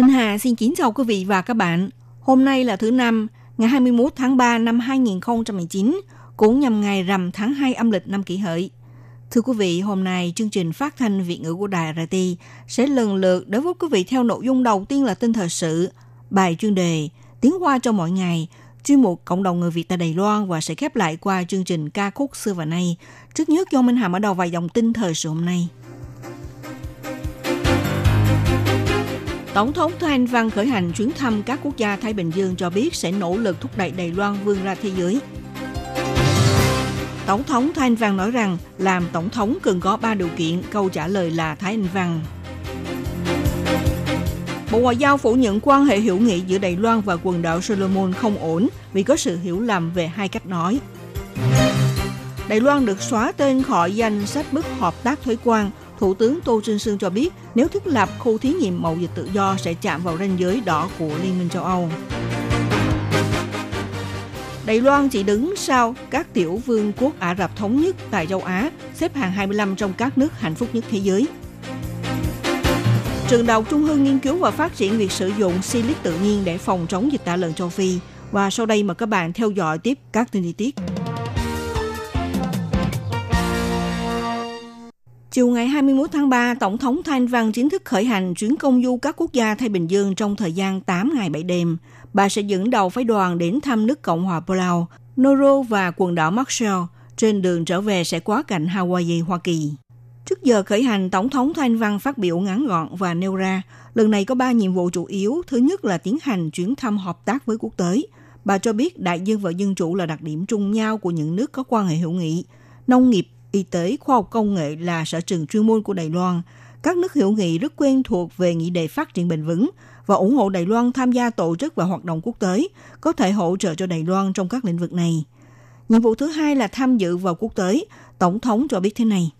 Minh Hà xin kính chào quý vị và các bạn. Hôm nay là thứ năm, ngày 21 tháng 3 năm 2019, cũng nhằm ngày rằm tháng 2 âm lịch năm kỷ hợi. Thưa quý vị, hôm nay chương trình phát thanh Việt ngữ của Đài RT sẽ lần lượt đối với quý vị theo nội dung đầu tiên là tin thời sự, bài chuyên đề, tiếng hoa cho mọi ngày, chuyên mục Cộng đồng người Việt tại Đài Loan và sẽ khép lại qua chương trình ca khúc xưa và nay. Trước nhất, do Minh Hà mở đầu vài dòng tin thời sự hôm nay. Tổng thống Thanh Văn khởi hành chuyến thăm các quốc gia Thái Bình Dương cho biết sẽ nỗ lực thúc đẩy Đài Loan vươn ra thế giới. Tổng thống Thanh Văn nói rằng làm tổng thống cần có 3 điều kiện, câu trả lời là Thái Anh Văn. Bộ Ngoại giao phủ nhận quan hệ hữu nghị giữa Đài Loan và quần đảo Solomon không ổn vì có sự hiểu lầm về hai cách nói. Đài Loan được xóa tên khỏi danh sách bức hợp tác thuế quan. Thủ tướng Tô Trinh Sương cho biết nếu thiết lập khu thí nghiệm mậu dịch tự do sẽ chạm vào ranh giới đỏ của Liên minh châu Âu. Đài Loan chỉ đứng sau các tiểu vương quốc Ả Rập Thống Nhất tại châu Á, xếp hàng 25 trong các nước hạnh phúc nhất thế giới. Trường Đại học Trung Hưng nghiên cứu và phát triển việc sử dụng silic tự nhiên để phòng chống dịch tả lợn châu Phi. Và sau đây mời các bạn theo dõi tiếp các tin chi tiết. Chiều ngày 21 tháng 3, Tổng thống Thanh Văn chính thức khởi hành chuyến công du các quốc gia Thái Bình Dương trong thời gian 8 ngày 7 đêm. Bà sẽ dẫn đầu phái đoàn đến thăm nước Cộng hòa Palau, Nauru và quần đảo Marshall. Trên đường trở về sẽ quá cảnh Hawaii, Hoa Kỳ. Trước giờ khởi hành, Tổng thống Thanh Văn phát biểu ngắn gọn và nêu ra, lần này có ba nhiệm vụ chủ yếu. Thứ nhất là tiến hành chuyến thăm hợp tác với quốc tế. Bà cho biết đại dương và dân chủ là đặc điểm chung nhau của những nước có quan hệ hữu nghị. Nông nghiệp, y tế, khoa học công nghệ là sở trường chuyên môn của Đài Loan. Các nước hữu nghị rất quen thuộc về nghị đề phát triển bền vững và ủng hộ Đài Loan tham gia tổ chức và hoạt động quốc tế, có thể hỗ trợ cho Đài Loan trong các lĩnh vực này. Nhiệm vụ thứ hai là tham dự vào quốc tế. Tổng thống cho biết thế này.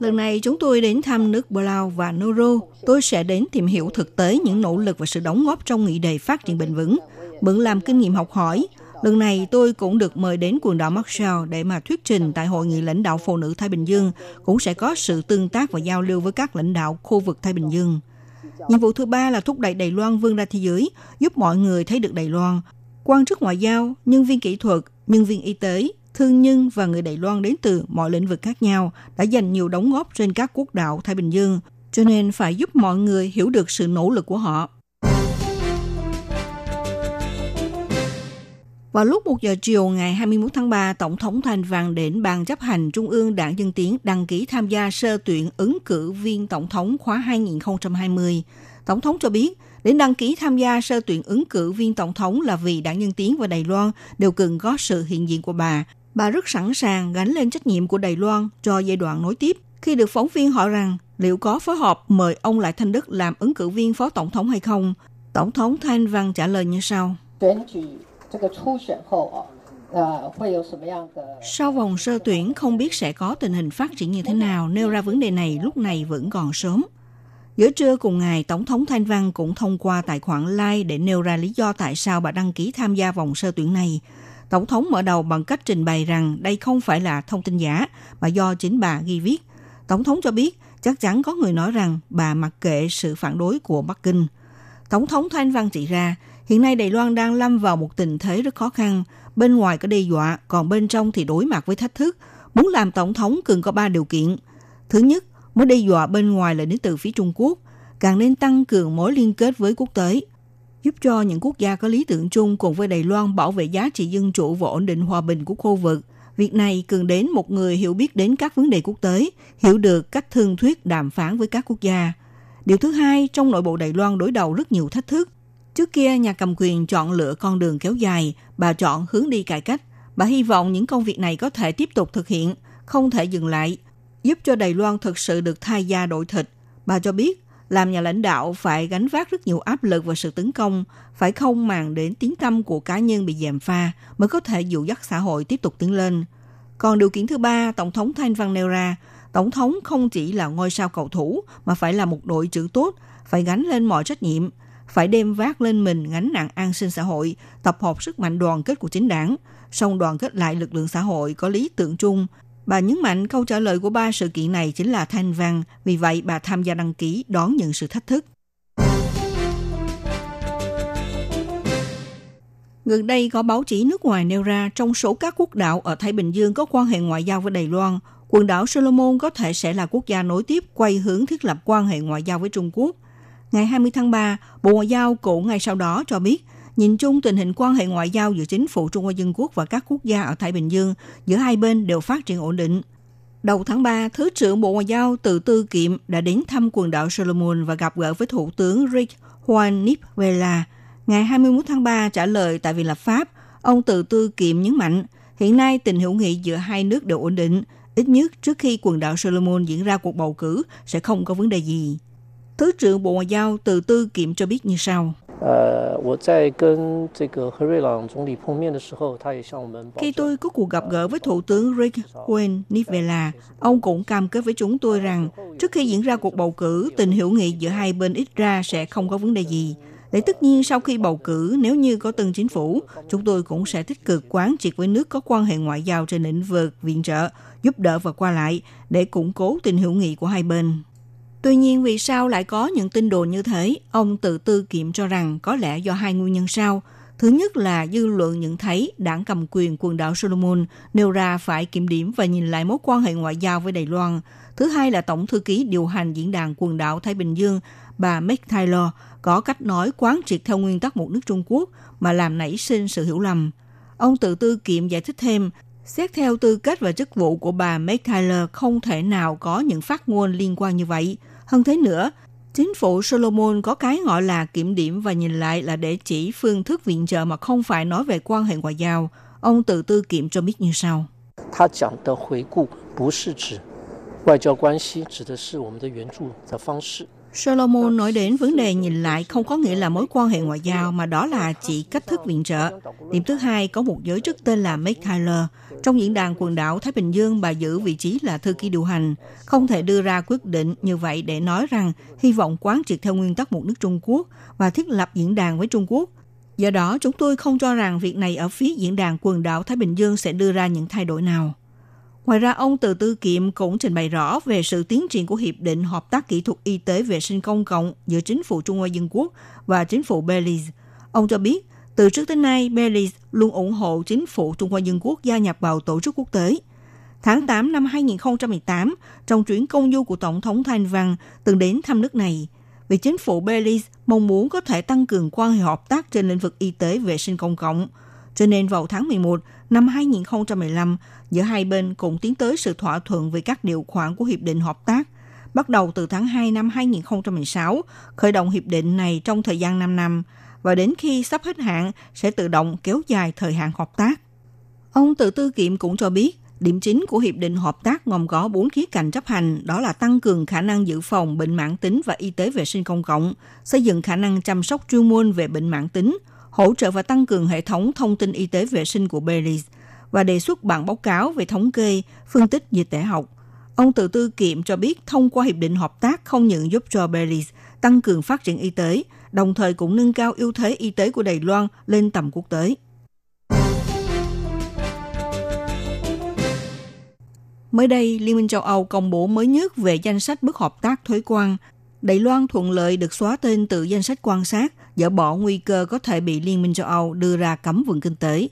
Lần này chúng tôi đến thăm nước Palau và Nauru. Tôi sẽ đến tìm hiểu thực tế những nỗ lực và sự đóng góp trong nghị đề phát triển bền vững bận làm kinh nghiệm học hỏi. Lần này tôi cũng được mời đến quần đảo Marshall để mà thuyết trình tại Hội nghị lãnh đạo phụ nữ Thái Bình Dương, cũng sẽ có sự tương tác và giao lưu với các lãnh đạo khu vực Thái Bình Dương. Nhiệm vụ thứ ba là thúc đẩy Đài Loan vươn ra thế giới, giúp mọi người thấy được Đài Loan, quan chức ngoại giao, nhân viên kỹ thuật, nhân viên y tế, thương nhân và người Đài Loan đến từ mọi lĩnh vực khác nhau đã dành nhiều đóng góp trên các quốc đảo Thái Bình Dương, cho nên phải giúp mọi người hiểu được sự nỗ lực của họ. Vào lúc 1 giờ chiều ngày 21 tháng 3, Tổng thống Thanh Văn đến Ban chấp hành Trung ương Đảng Dân Tiến đăng ký tham gia sơ tuyển ứng cử viên Tổng thống khóa 2020. Tổng thống cho biết, Đến đăng ký tham gia sơ tuyển ứng cử viên tổng thống là vì đảng Nhân Tiến và Đài Loan đều cần có sự hiện diện của bà. Bà rất sẵn sàng gánh lên trách nhiệm của Đài Loan cho giai đoạn nối tiếp. Khi được phóng viên hỏi rằng liệu có phối hợp mời ông Lại Thanh Đức làm ứng cử viên phó tổng thống hay không, Tổng thống Thanh Văn trả lời như sau. Sau vòng sơ tuyển không biết sẽ có tình hình phát triển như thế nào, nêu ra vấn đề này lúc này vẫn còn sớm. Giữa trưa cùng ngày, Tổng thống Thanh Văn cũng thông qua tài khoản Line để nêu ra lý do tại sao bà đăng ký tham gia vòng sơ tuyển này. Tổng thống mở đầu bằng cách trình bày rằng đây không phải là thông tin giả, mà do chính bà ghi viết. Tổng thống cho biết chắc chắn có người nói rằng bà mặc kệ sự phản đối của Bắc Kinh. Tổng thống Thanh Văn chỉ ra, hiện nay Đài Loan đang lâm vào một tình thế rất khó khăn. Bên ngoài có đe dọa, còn bên trong thì đối mặt với thách thức. Muốn làm tổng thống cần có ba điều kiện. Thứ nhất, mối đe dọa bên ngoài là đến từ phía Trung Quốc, càng nên tăng cường mối liên kết với quốc tế, giúp cho những quốc gia có lý tưởng chung cùng với Đài Loan bảo vệ giá trị dân chủ và ổn định hòa bình của khu vực. Việc này cần đến một người hiểu biết đến các vấn đề quốc tế, hiểu được cách thương thuyết đàm phán với các quốc gia. Điều thứ hai, trong nội bộ Đài Loan đối đầu rất nhiều thách thức. Trước kia, nhà cầm quyền chọn lựa con đường kéo dài, bà chọn hướng đi cải cách. Bà hy vọng những công việc này có thể tiếp tục thực hiện, không thể dừng lại, giúp cho Đài Loan thực sự được thay da đổi thịt. Bà cho biết, làm nhà lãnh đạo phải gánh vác rất nhiều áp lực và sự tấn công, phải không màng đến tiếng tâm của cá nhân bị dèm pha mới có thể dụ dắt xã hội tiếp tục tiến lên. Còn điều kiện thứ ba, Tổng thống Thanh Văn nêu ra, Tổng thống không chỉ là ngôi sao cầu thủ mà phải là một đội trưởng tốt, phải gánh lên mọi trách nhiệm, phải đem vác lên mình gánh nặng an sinh xã hội, tập hợp sức mạnh đoàn kết của chính đảng, song đoàn kết lại lực lượng xã hội có lý tưởng chung. Bà nhấn mạnh câu trả lời của ba sự kiện này chính là thanh văn, vì vậy bà tham gia đăng ký đón nhận sự thách thức. Gần đây có báo chí nước ngoài nêu ra trong số các quốc đảo ở Thái Bình Dương có quan hệ ngoại giao với Đài Loan, quần đảo Solomon có thể sẽ là quốc gia nối tiếp quay hướng thiết lập quan hệ ngoại giao với Trung Quốc. Ngày 20 tháng 3, Bộ Ngoại giao cũng ngay sau đó cho biết, nhìn chung tình hình quan hệ ngoại giao giữa chính phủ Trung Hoa Dân Quốc và các quốc gia ở Thái Bình Dương giữa hai bên đều phát triển ổn định. Đầu tháng 3, Thứ trưởng Bộ Ngoại giao Từ Tư Kiệm đã đến thăm quần đảo Solomon và gặp gỡ với Thủ tướng Rick Juan Nipvela. Ngày 21 tháng 3 trả lời tại Viện lập Pháp, ông Từ Tư Kiệm nhấn mạnh, hiện nay tình hữu nghị giữa hai nước đều ổn định, ít nhất trước khi quần đảo Solomon diễn ra cuộc bầu cử sẽ không có vấn đề gì. Thứ trưởng Bộ Ngoại giao Từ Tư Kiệm cho biết như sau. Khi tôi có cuộc gặp gỡ với Thủ tướng Rick Wayne Nivela, ông cũng cam kết với chúng tôi rằng trước khi diễn ra cuộc bầu cử, tình hữu nghị giữa hai bên ít ra sẽ không có vấn đề gì. Để tất nhiên sau khi bầu cử, nếu như có tân chính phủ, chúng tôi cũng sẽ tích cực quán triệt với nước có quan hệ ngoại giao trên lĩnh vực viện trợ, giúp đỡ và qua lại để củng cố tình hữu nghị của hai bên. Tuy nhiên, vì sao lại có những tin đồn như thế? Ông tự tư kiệm cho rằng có lẽ do hai nguyên nhân sau. Thứ nhất là dư luận nhận thấy đảng cầm quyền quần đảo Solomon nêu ra phải kiểm điểm và nhìn lại mối quan hệ ngoại giao với Đài Loan. Thứ hai là Tổng thư ký điều hành diễn đàn quần đảo Thái Bình Dương, bà Meg Taylor, có cách nói quán triệt theo nguyên tắc một nước Trung Quốc mà làm nảy sinh sự hiểu lầm. Ông tự tư kiệm giải thích thêm, Xét theo tư cách và chức vụ của bà Meg Taylor không thể nào có những phát ngôn liên quan như vậy. Hơn thế nữa, chính phủ Solomon có cái gọi là kiểm điểm và nhìn lại là để chỉ phương thức viện trợ mà không phải nói về quan hệ ngoại giao. Ông tự tư kiểm cho biết như sau. 他讲的回顾不是指外交关系，指的是我们的援助的方式。 Solomon nói đến vấn đề nhìn lại không có nghĩa là mối quan hệ ngoại giao mà đó là chỉ cách thức viện trợ. Điểm thứ hai có một giới chức tên là Meg Tyler. Trong diễn đàn quần đảo Thái Bình Dương, bà giữ vị trí là thư ký điều hành. Không thể đưa ra quyết định như vậy để nói rằng hy vọng quán triệt theo nguyên tắc một nước Trung Quốc và thiết lập diễn đàn với Trung Quốc. Do đó, chúng tôi không cho rằng việc này ở phía diễn đàn quần đảo Thái Bình Dương sẽ đưa ra những thay đổi nào. Ngoài ra, ông Từ Tư Kiệm cũng trình bày rõ về sự tiến triển của Hiệp định Hợp tác Kỹ thuật Y tế vệ sinh công cộng giữa chính phủ Trung Hoa Dân Quốc và chính phủ Belize. Ông cho biết, từ trước tới nay, Belize luôn ủng hộ chính phủ Trung Hoa Dân Quốc gia nhập vào tổ chức quốc tế. Tháng 8 năm 2018, trong chuyến công du của Tổng thống Thanh Văn từng đến thăm nước này, vì chính phủ Belize mong muốn có thể tăng cường quan hệ hợp tác trên lĩnh vực y tế vệ sinh công cộng. Cho nên vào tháng 11 năm 2015, giữa hai bên cũng tiến tới sự thỏa thuận về các điều khoản của Hiệp định Hợp tác. Bắt đầu từ tháng 2 năm 2016, khởi động hiệp định này trong thời gian 5 năm, và đến khi sắp hết hạn sẽ tự động kéo dài thời hạn hợp tác. Ông Tự Tư Kiệm cũng cho biết, điểm chính của hiệp định hợp tác gồm có bốn khía cạnh chấp hành, đó là tăng cường khả năng dự phòng bệnh mãn tính và y tế vệ sinh công cộng, xây dựng khả năng chăm sóc chuyên môn về bệnh mãn tính, hỗ trợ và tăng cường hệ thống thông tin y tế vệ sinh của Belize và đề xuất bản báo cáo về thống kê, phân tích dịch tễ học. Ông Tự Tư Kiệm cho biết thông qua hiệp định hợp tác không những giúp cho Belize tăng cường phát triển y tế, đồng thời cũng nâng cao ưu thế y tế của Đài Loan lên tầm quốc tế. Mới đây, Liên minh châu Âu công bố mới nhất về danh sách bước hợp tác thuế quan. Đài Loan thuận lợi được xóa tên từ danh sách quan sát, dỡ bỏ nguy cơ có thể bị Liên minh châu Âu đưa ra cấm vận kinh tế.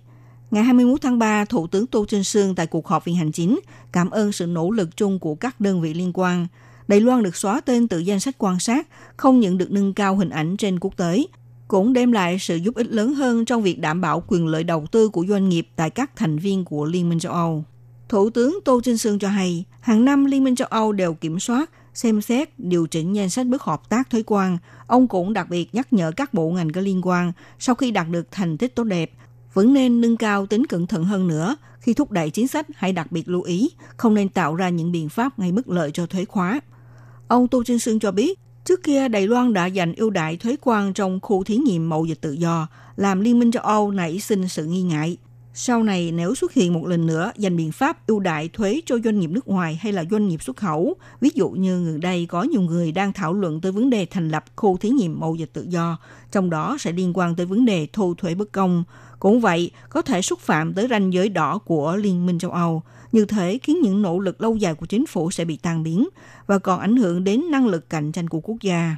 Ngày 21 tháng 3, Thủ tướng Tô Trinh Sương tại cuộc họp viện hành chính cảm ơn sự nỗ lực chung của các đơn vị liên quan. Đài Loan được xóa tên từ danh sách quan sát, không những được nâng cao hình ảnh trên quốc tế, cũng đem lại sự giúp ích lớn hơn trong việc đảm bảo quyền lợi đầu tư của doanh nghiệp tại các thành viên của Liên minh châu Âu. Thủ tướng Tô Trinh Sương cho hay, hàng năm Liên minh châu Âu đều kiểm soát, xem xét, điều chỉnh danh sách bước hợp tác thuế quan. Ông cũng đặc biệt nhắc nhở các bộ ngành có liên quan sau khi đạt được thành tích tốt đẹp, vẫn nên nâng cao tính cẩn thận hơn nữa Khi thúc đẩy chính sách, hãy đặc biệt lưu ý, không nên tạo ra những biện pháp gây mức lợi cho thuế khóa. Ông Tô Trinh Sương cho biết, trước kia Đài Loan đã dành ưu đại thuế quan trong khu thí nghiệm mậu dịch tự do, làm Liên minh châu Âu nảy sinh sự nghi ngại. Sau này nếu xuất hiện một lần nữa dành biện pháp ưu đại thuế cho doanh nghiệp nước ngoài hay là doanh nghiệp xuất khẩu, ví dụ như gần đây có nhiều người đang thảo luận tới vấn đề thành lập khu thí nghiệm mậu dịch tự do, trong đó sẽ liên quan tới vấn đề thu thuế bất công. Cũng vậy, có thể xúc phạm tới ranh giới đỏ của Liên minh châu Âu. Như thế khiến những nỗ lực lâu dài của chính phủ sẽ bị tan biến và còn ảnh hưởng đến năng lực cạnh tranh của quốc gia.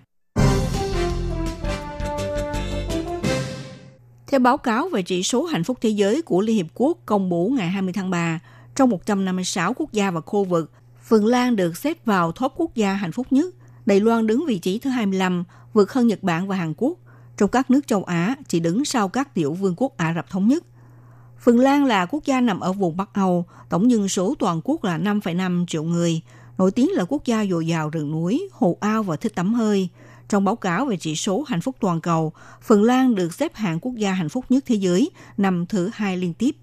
Theo báo cáo về chỉ số hạnh phúc thế giới của Liên Hiệp Quốc công bố ngày 20 tháng 3, trong 156 quốc gia và khu vực, Phần Lan được xếp vào top quốc gia hạnh phúc nhất. Đài Loan đứng vị trí thứ 25, vượt hơn Nhật Bản và Hàn Quốc. Trong các nước châu Á, chỉ đứng sau các tiểu vương quốc Ả Rập Thống Nhất. Phần Lan là quốc gia nằm ở vùng Bắc Âu, tổng dân số toàn quốc là 5,5 triệu người, nổi tiếng là quốc gia dồi dào rừng núi, hồ ao và thích tắm hơi – trong báo cáo về chỉ số hạnh phúc toàn cầu, Phần Lan được xếp hạng quốc gia hạnh phúc nhất thế giới năm thứ hai liên tiếp.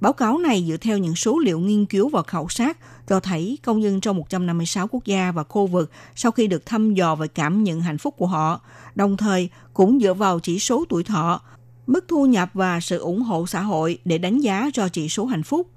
Báo cáo này dựa theo những số liệu nghiên cứu và khảo sát cho thấy công dân trong 156 quốc gia và khu vực sau khi được thăm dò về cảm nhận hạnh phúc của họ, đồng thời cũng dựa vào chỉ số tuổi thọ, mức thu nhập và sự ủng hộ xã hội để đánh giá cho chỉ số hạnh phúc.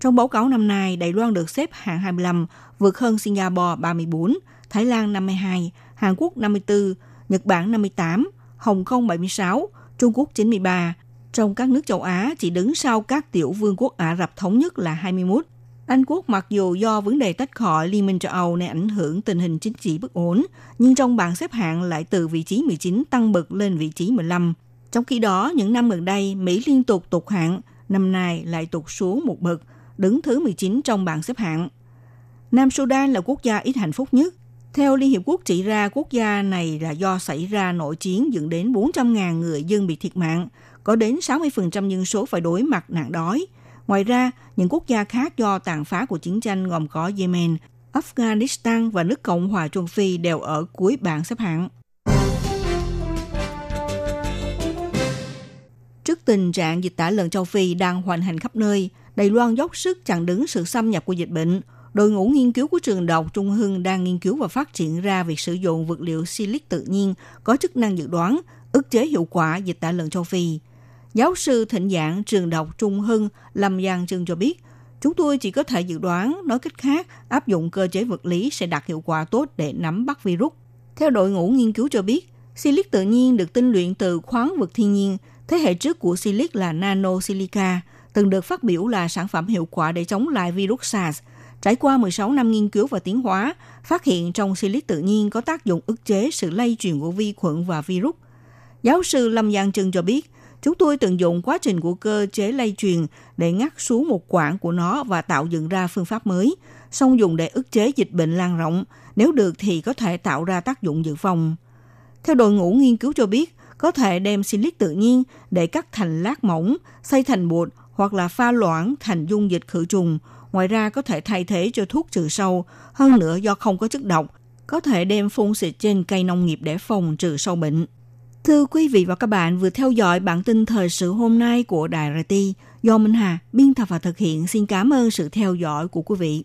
Trong báo cáo năm nay, Đài Loan được xếp hạng 25, vượt hơn Singapore 34, Thái Lan 52, Hàn Quốc 54, Nhật Bản 58, Hồng Kông 76, Trung Quốc 93. Trong các nước châu Á chỉ đứng sau các tiểu vương quốc Ả Rập Thống Nhất là 21. Anh Quốc mặc dù do vấn đề tách khỏi Liên minh châu Âu nên ảnh hưởng tình hình chính trị bất ổn, nhưng trong bảng xếp hạng lại từ vị trí 19 tăng bậc lên vị trí 15. Trong khi đó, những năm gần đây, Mỹ liên tục tụt hạng, năm nay lại tụt xuống một bậc, đứng thứ 19 trong bảng xếp hạng. Nam Sudan là quốc gia ít hạnh phúc nhất, theo Liên Hiệp Quốc chỉ ra, quốc gia này là do xảy ra nội chiến dẫn đến 400.000 người dân bị thiệt mạng, có đến 60% dân số phải đối mặt nạn đói. Ngoài ra, những quốc gia khác do tàn phá của chiến tranh gồm có Yemen, Afghanistan và nước Cộng hòa Trung Phi đều ở cuối bảng xếp hạng. Trước tình trạng dịch tả lợn châu Phi đang hoành hành khắp nơi, Đài Loan dốc sức chặn đứng sự xâm nhập của dịch bệnh – đội ngũ nghiên cứu của trường đại học Trung Hưng đang nghiên cứu và phát triển ra việc sử dụng vật liệu silic tự nhiên có chức năng dự đoán, ức chế hiệu quả dịch tả lợn châu Phi. Giáo sư thịnh giảng trường đại học Trung Hưng Lâm Giang Trưng cho biết, chúng tôi chỉ có thể dự đoán, nói cách khác, áp dụng cơ chế vật lý sẽ đạt hiệu quả tốt để nắm bắt virus. Theo đội ngũ nghiên cứu cho biết, silic tự nhiên được tinh luyện từ khoáng vật thiên nhiên. Thế hệ trước của silic là nanosilica, từng được phát biểu là sản phẩm hiệu quả để chống lại virus SARS – Trải qua 16 năm nghiên cứu và tiến hóa, phát hiện trong silic tự nhiên có tác dụng ức chế sự lây truyền của vi khuẩn và virus. Giáo sư Lâm Giang Trân cho biết, chúng tôi tận dụng quá trình của cơ chế lây truyền để ngắt xuống một quãng của nó và tạo dựng ra phương pháp mới, song dùng để ức chế dịch bệnh lan rộng, nếu được thì có thể tạo ra tác dụng dự phòng. Theo đội ngũ nghiên cứu cho biết, có thể đem silic tự nhiên để cắt thành lát mỏng, xây thành bột hoặc là pha loãng thành dung dịch khử trùng Ngoài ra có thể thay thế cho thuốc trừ sâu, hơn nữa do không có chất độc, có thể đem phun xịt trên cây nông nghiệp để phòng trừ sâu bệnh. Thưa quý vị và các bạn vừa theo dõi bản tin thời sự hôm nay của Đài RT do Minh Hà biên tập và thực hiện. Xin cảm ơn sự theo dõi của quý vị.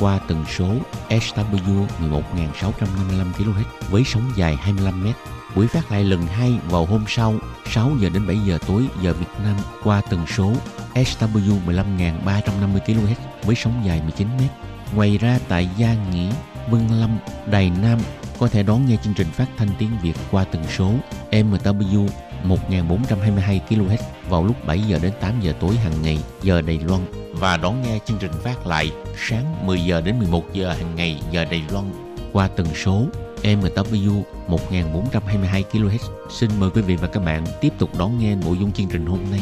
qua tần số SW 11655 kHz với sóng dài 25 m. Buổi phát lại lần hai vào hôm sau 6 giờ đến 7 giờ tối giờ Việt Nam qua tần số SW 15350 kHz với sóng dài 19 m. Ngoài ra tại Gia Nghĩa, Vân Lâm, Đài Nam có thể đón nghe chương trình phát thanh tiếng Việt qua tần số MW 1422 kHz vào lúc 7 giờ đến 8 giờ tối hàng ngày giờ Đài Loan và đón nghe chương trình phát lại sáng 10 giờ đến 11 giờ hàng ngày giờ Đài Loan qua tần số MW 1422 kHz. Xin mời quý vị và các bạn tiếp tục đón nghe nội dung chương trình hôm nay.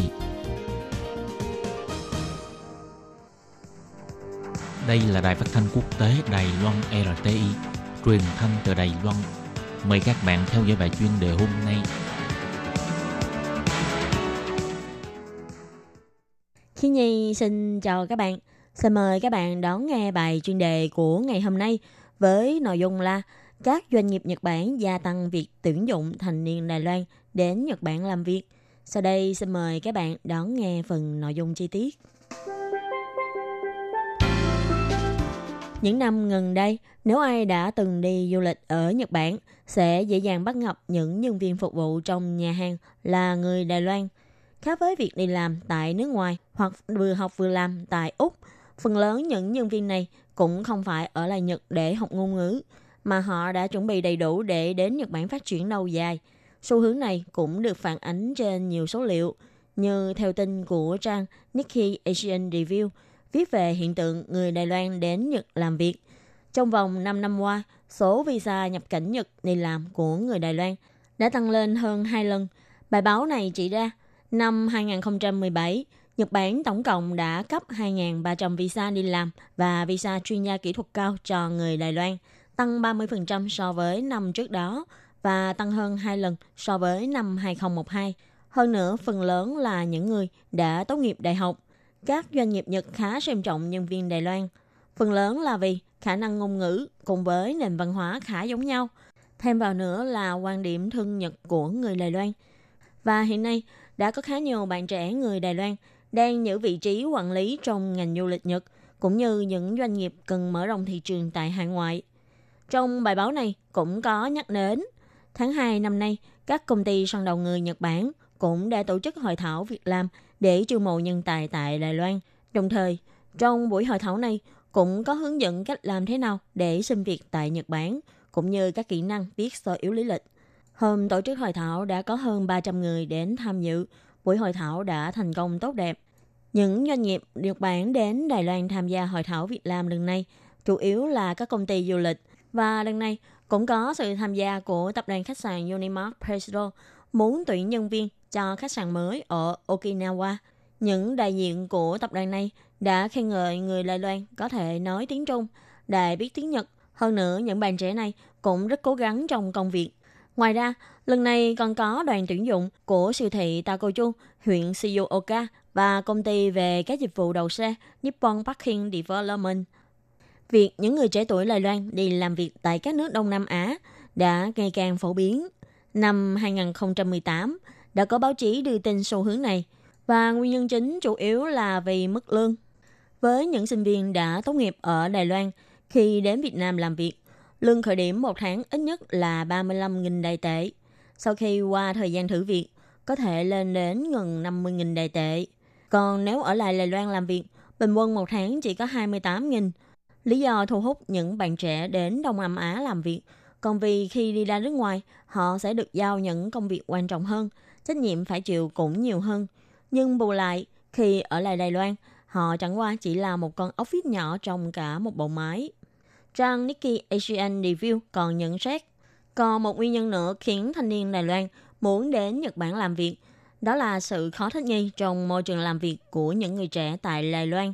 Đây là đài phát thanh quốc tế Đài Loan RTI, truyền thanh từ Đài Loan. Mời các bạn theo dõi bài chuyên đề hôm nay Khi Nhi xin chào các bạn. Xin mời các bạn đón nghe bài chuyên đề của ngày hôm nay với nội dung là các doanh nghiệp Nhật Bản gia tăng việc tuyển dụng thành niên Đài Loan đến Nhật Bản làm việc. Sau đây xin mời các bạn đón nghe phần nội dung chi tiết. Những năm gần đây, nếu ai đã từng đi du lịch ở Nhật Bản sẽ dễ dàng bắt gặp những nhân viên phục vụ trong nhà hàng là người Đài Loan. Khác với việc đi làm tại nước ngoài hoặc vừa học vừa làm tại Úc, phần lớn những nhân viên này cũng không phải ở lại Nhật để học ngôn ngữ, mà họ đã chuẩn bị đầy đủ để đến Nhật Bản phát triển lâu dài. Xu hướng này cũng được phản ánh trên nhiều số liệu, như theo tin của trang Nikkei Asian Review – viết về hiện tượng người Đài Loan đến Nhật làm việc. Trong vòng 5 năm qua, số visa nhập cảnh Nhật đi làm của người Đài Loan đã tăng lên hơn 2 lần. Bài báo này chỉ ra, năm 2017, Nhật Bản tổng cộng đã cấp 2.300 visa đi làm và visa chuyên gia kỹ thuật cao cho người Đài Loan, tăng 30% so với năm trước đó và tăng hơn 2 lần so với năm 2012. Hơn nữa, phần lớn là những người đã tốt nghiệp đại học các doanh nghiệp Nhật khá xem trọng nhân viên Đài Loan. Phần lớn là vì khả năng ngôn ngữ cùng với nền văn hóa khá giống nhau. Thêm vào nữa là quan điểm thân Nhật của người Đài Loan. Và hiện nay đã có khá nhiều bạn trẻ người Đài Loan đang giữ vị trí quản lý trong ngành du lịch Nhật, cũng như những doanh nghiệp cần mở rộng thị trường tại hải ngoại. Trong bài báo này cũng có nhắc đến, tháng 2 năm nay, các công ty săn đầu người Nhật Bản cũng đã tổ chức hội thảo việc làm để chiêu mộ nhân tài tại Đài Loan. Đồng thời, trong buổi hội thảo này cũng có hướng dẫn cách làm thế nào để xin việc tại Nhật Bản, cũng như các kỹ năng viết sơ yếu lý lịch. Hôm tổ chức hội thảo đã có hơn 300 người đến tham dự. Buổi hội thảo đã thành công tốt đẹp. Những doanh nghiệp Nhật Bản đến Đài Loan tham gia hội thảo việc làm lần này chủ yếu là các công ty du lịch và lần này cũng có sự tham gia của tập đoàn khách sạn Unimark Presto muốn tuyển nhân viên cho khách sạn mới ở Okinawa. Những đại diện của tập đoàn này đã khen ngợi người Đài Loan có thể nói tiếng Trung, đại biết tiếng Nhật. Hơn nữa, những bạn trẻ này cũng rất cố gắng trong công việc. Ngoài ra, lần này còn có đoàn tuyển dụng của siêu thị Takochu, huyện Shizuoka và công ty về các dịch vụ đầu xe Nippon Parking Development. Việc những người trẻ tuổi Đài Loan đi làm việc tại các nước Đông Nam Á đã ngày càng phổ biến. Năm 2018, đã có báo chí đưa tin xu hướng này và nguyên nhân chính chủ yếu là vì mức lương. Với những sinh viên đã tốt nghiệp ở Đài Loan khi đến Việt Nam làm việc, lương khởi điểm một tháng ít nhất là 35.000 đài tệ. Sau khi qua thời gian thử việc, có thể lên đến gần 50.000 đài tệ. Còn nếu ở lại Đài Loan làm việc, bình quân một tháng chỉ có 28.000. Lý do thu hút những bạn trẻ đến Đông Nam Á làm việc, còn vì khi đi ra nước ngoài, họ sẽ được giao những công việc quan trọng hơn – trách nhiệm phải chịu cũng nhiều hơn. Nhưng bù lại, khi ở lại Đài Loan, họ chẳng qua chỉ là một con ốc vít nhỏ trong cả một bộ máy. Trang Nikkei Asian Review còn nhận xét, còn một nguyên nhân nữa khiến thanh niên Đài Loan muốn đến Nhật Bản làm việc, đó là sự khó thích nghi trong môi trường làm việc của những người trẻ tại Đài Loan.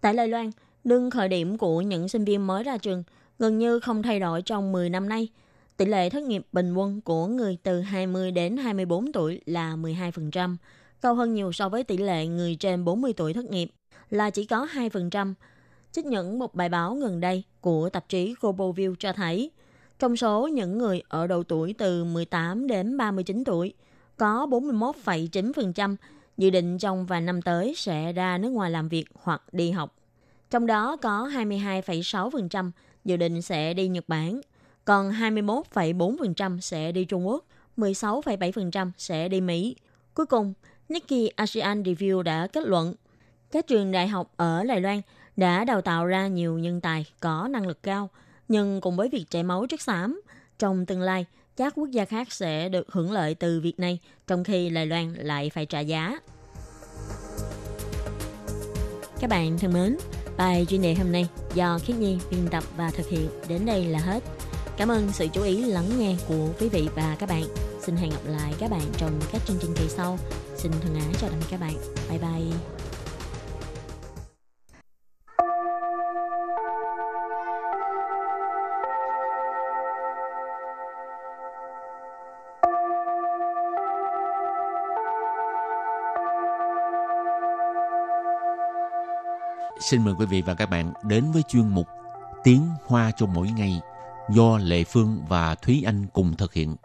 Tại Đài Loan, lương khởi điểm của những sinh viên mới ra trường gần như không thay đổi trong 10 năm nay – Tỷ lệ thất nghiệp bình quân của người từ 20 đến 24 tuổi là 12%, cao hơn nhiều so với tỷ lệ người trên 40 tuổi thất nghiệp là chỉ có 2%. Trích nhận một bài báo gần đây của tạp chí Global View cho thấy, trong số những người ở độ tuổi từ 18 đến 39 tuổi, có 41,9% dự định trong vài năm tới sẽ ra nước ngoài làm việc hoặc đi học. Trong đó có 22,6% dự định sẽ đi Nhật Bản – còn 21,4% sẽ đi Trung Quốc, 16,7% sẽ đi Mỹ. Cuối cùng, Nikkei ASEAN Review đã kết luận các trường đại học ở Đài Loan đã đào tạo ra nhiều nhân tài có năng lực cao, nhưng cùng với việc chảy máu chất xám, trong tương lai, các quốc gia khác sẽ được hưởng lợi từ việc này, trong khi Đài Loan lại phải trả giá. Các bạn thân mến, bài chuyên đề hôm nay do Khiết Nhi biên tập và thực hiện đến đây là hết. Cảm ơn sự chú ý lắng nghe của quý vị và các bạn. Xin hẹn gặp lại các bạn trong các chương trình kỳ sau. Xin thân ái chào tạm biệt các bạn. Bye bye. Xin mời quý vị và các bạn đến với chuyên mục Tiếng Hoa cho mỗi ngày do Lệ Phương và Thúy Anh cùng thực hiện.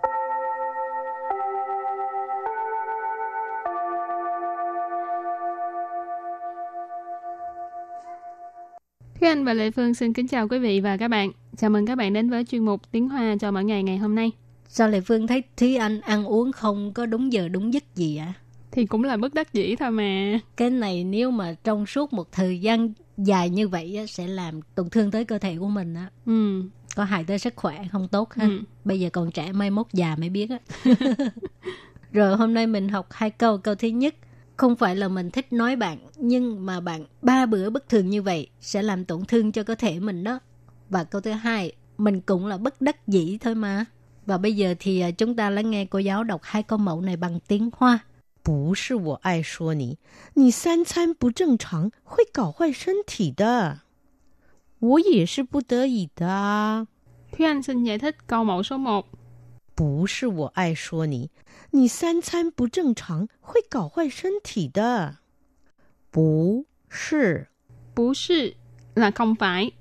Thúy Anh và Lệ Phương xin kính chào quý vị và các bạn. Chào mừng các bạn đến với chuyên mục Tiếng Hoa cho mỗi ngày ngày hôm nay. Sao Lệ Phương thấy Thúy Anh ăn uống không có đúng giờ đúng giấc gì ạ? À? Thì cũng là bất đắc dĩ thôi mà. Cái này nếu mà trong suốt một thời gian dài như vậy sẽ làm tổn thương tới cơ thể của mình á. Ừ. Có hại tới sức khỏe không tốt ha. Ừ. Bây giờ còn trẻ mai mốt già mới biết á. Rồi hôm nay mình học hai câu. Câu thứ nhất, không phải là mình thích nói bạn, nhưng mà bạn ba bữa bất thường như vậy sẽ làm tổn thương cho cơ thể mình đó. Và câu thứ hai, mình cũng là bất đắc dĩ thôi mà. Và bây giờ thì à, chúng ta lắng nghe cô giáo đọc hai câu mẫu này bằng tiếng Hoa. 不是我爱说你，你三餐不正常会搞坏身体的。我也是不得已的啊。Thúy Anh xin giải thích câu mẫu số 1. 不是我爱说你，你三餐不正常会搞坏身体的。不是，不是 là không phải.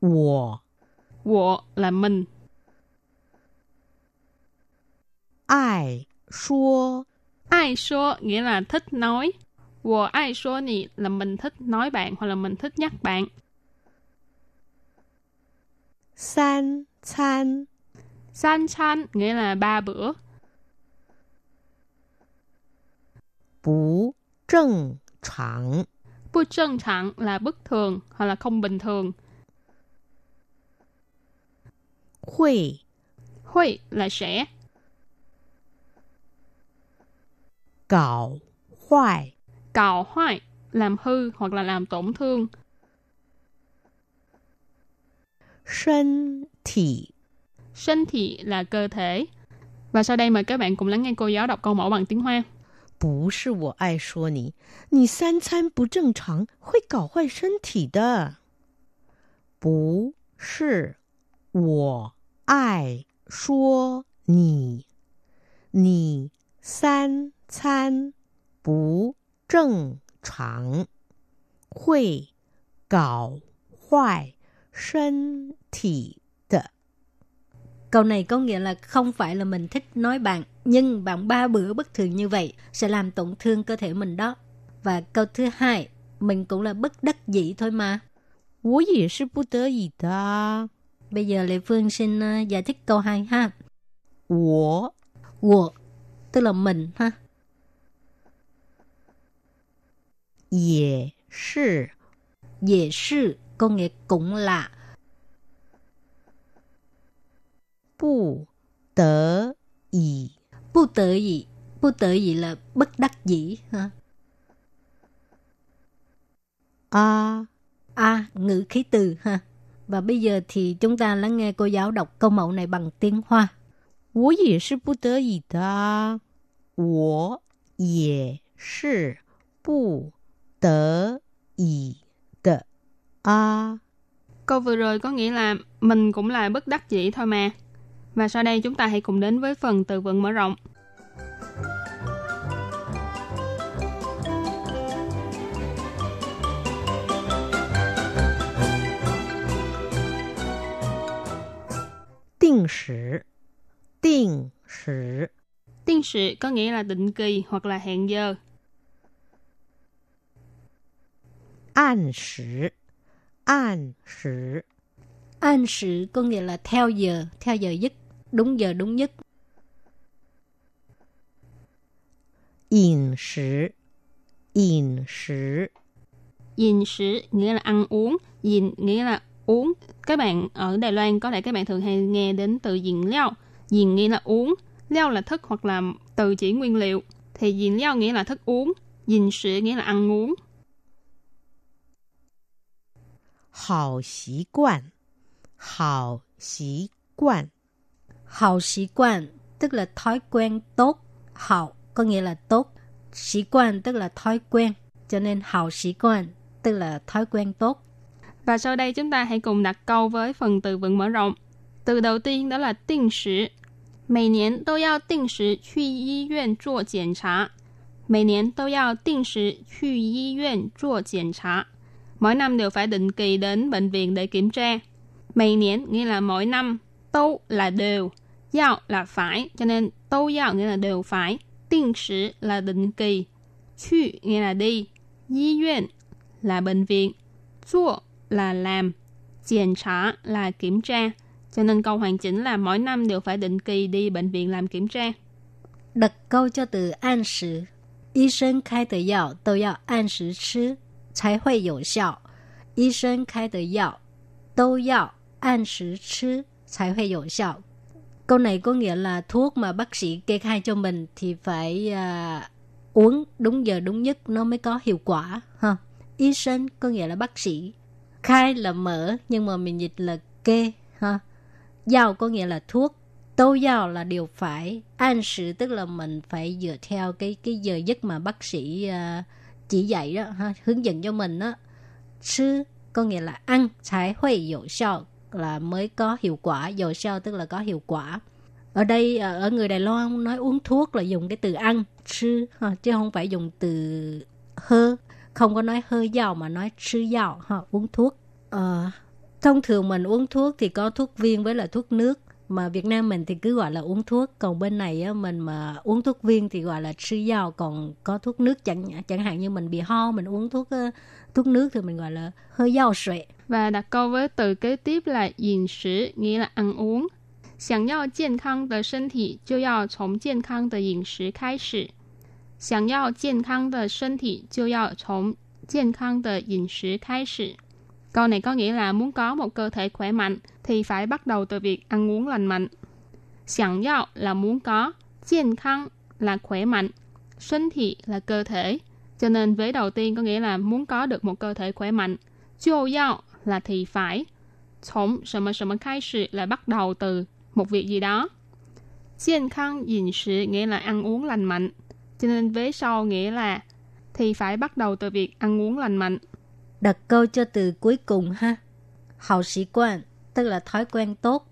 我，我 là mình. 爱说，爱说 nghĩa là thích nói. 我爱说你 là mình thích nói bạn hoặc là mình thích nhắc bạn. 三餐， San chan nghĩa là ba bữa. 不正常， Bu trân trạng là bất thường hoặc là không bình thường. 会 Huy là sẽ. 搞坏 Cào hoại làm hư hoặc là làm tổn thương. 身体。 身thị là cơ thể. Và sau đây mời các bạn cùng lắng nghe cô giáo đọc câu mẫu bằng tiếng Hoa. 不是我爱说你，你三餐不正常会搞坏身体的。不是我爱说你，你三 餐不正常会搞坏身体的。 Câu này có nghĩa là không phải là mình thích nói bạn, nhưng bạn ba bữa bất thường như vậy sẽ làm tổn thương cơ thể mình đó. Và câu thứ hai, mình cũng là bất đắc dĩ thôi mà. 我也是不得已的啊。 Bây giờ Lệ Phương xin ờ, giải thích câu hai ha. 我 Wo, tức là mình ha. 也是 Dễ sư, có nghĩa cũng là 不得已 bu tự gì. Bu tự gì là bất đắc dĩ ha. 啊 À, ngữ khí từ ha. Và bây giờ thì chúng ta lắng nghe cô giáo đọc câu mẫu này bằng tiếng Hoa. 我也是不得已的啊，我也是不 得已的啊。 Câu vừa rồi có nghĩa là mình cũng là bất đắc dĩ thôi mà. Và sau đây chúng ta hãy cùng đến với phần từ vựng mở rộng. Định时，定时， Tiên sự có nghĩa là định kỳ hoặc là hẹn giờ. 按时，按时， An sự có nghĩa là theo giờ, theo giờ giấc, đúng giờ đúng nhất. 饮食，饮食， Dìn sử nghĩa là ăn uống, dìn nghĩa là uống. Các bạn ở Đài Loan có thể các bạn thường hay nghe đến từ dìn liao. Dìn nghĩa là uống, liao là thức hoặc là từ chỉ nguyên liệu. Thì dìn liao nghĩa là thức uống, dìn sử nghĩa là ăn uống. 好习惯，好习惯， Hào sĩ quan tức là thói quen tốt. Hào có nghĩa là tốt. Sĩ quan tức là thói quen. Cho nên hào sĩ quan tức là thói quen tốt. Và sau đây chúng ta hãy cùng đặt câu với phần từ vựng mở rộng. Từ đầu tiên đó là 定时，每年都要定时去医院做检查， 每年都要定时去医院做检查. Mỗi năm đều phải định kỳ đến bệnh viện để kiểm tra. Mày niên nghĩa là mỗi năm, tâu là đều, giao là phải, cho nên tâu giao nghĩa là đều phải, tiên sử là định kỳ, chu nghĩa là đi, y viện là bệnh viện, chua là làm, kiểm tra là kiểm tra. Cho nên câu hoàn chỉnh là mỗi năm đều phải định kỳ đi bệnh viện làm kiểm tra. Đặt câu cho từ an sử. Y sinh khai tờ dạo, đều yào an sử chứ. 才会有效。医生开的药都要按时吃才会有效。Câu này có nghĩa là thuốc mà bác sĩ kê khai cho mình thì phải uh, uống đúng giờ đúng nhất nó mới có hiệu quả ha. Y sinh có nghĩa là bác sĩ, khai là mở nhưng mà mình dịch là kê ha. Giao có nghĩa là thuốc, tô giao là điều phải, an sự tức là mình phải dựa theo cái cái giờ giấc mà bác sĩ uh, chỉ dạy đó ha, hướng dẫn cho mình đó. Sư có nghĩa là ăn, trái huệ là mới có hiệu quả, hiệu 效 tức là có hiệu quả. Ở đây à, ở người Đài Loan nói uống thuốc là dùng cái từ ăn, sư ha, chứ không phải dùng từ hơ, không có nói hơi dầu mà nói sư dầu ha, uống thuốc. À, thông thường mình uống thuốc thì có thuốc viên với là thuốc nước mà Việt Nam mình thì cứ gọi là uống thuốc còn bên này á, mình mà uống thuốc viên thì gọi là sư dao còn có thuốc nước chẳng chẳng hạn như mình bị ho mình uống thuốc thuốc nước thì mình gọi là hơi dao sệ và đặt câu với từ kế tiếp là 饮食 nghĩa là ăn uống 想要健康的身体，就要从健康的饮食开始。想要健康的身体，就要从健康的饮食开始。 Câu này có nghĩa là muốn có một cơ thể khỏe mạnh thì phải bắt đầu từ việc ăn uống lành mạnh. Sẵn yào là muốn có, chiên khăn là khỏe mạnh, sinh thị là cơ thể. Cho nên vế đầu tiên có nghĩa là muốn có được một cơ thể khỏe mạnh. Chiêu yào là thì phải. Chống sầm sầm khai sự là bắt đầu từ một việc gì đó. Chiên khăn dịnh sự nghĩa là ăn uống lành mạnh. Cho nên vế sau nghĩa là thì phải bắt đầu từ việc ăn uống lành mạnh đặt câu cho từ cuối cùng ha. Hào sĩ quan, tức là thói quen tốt.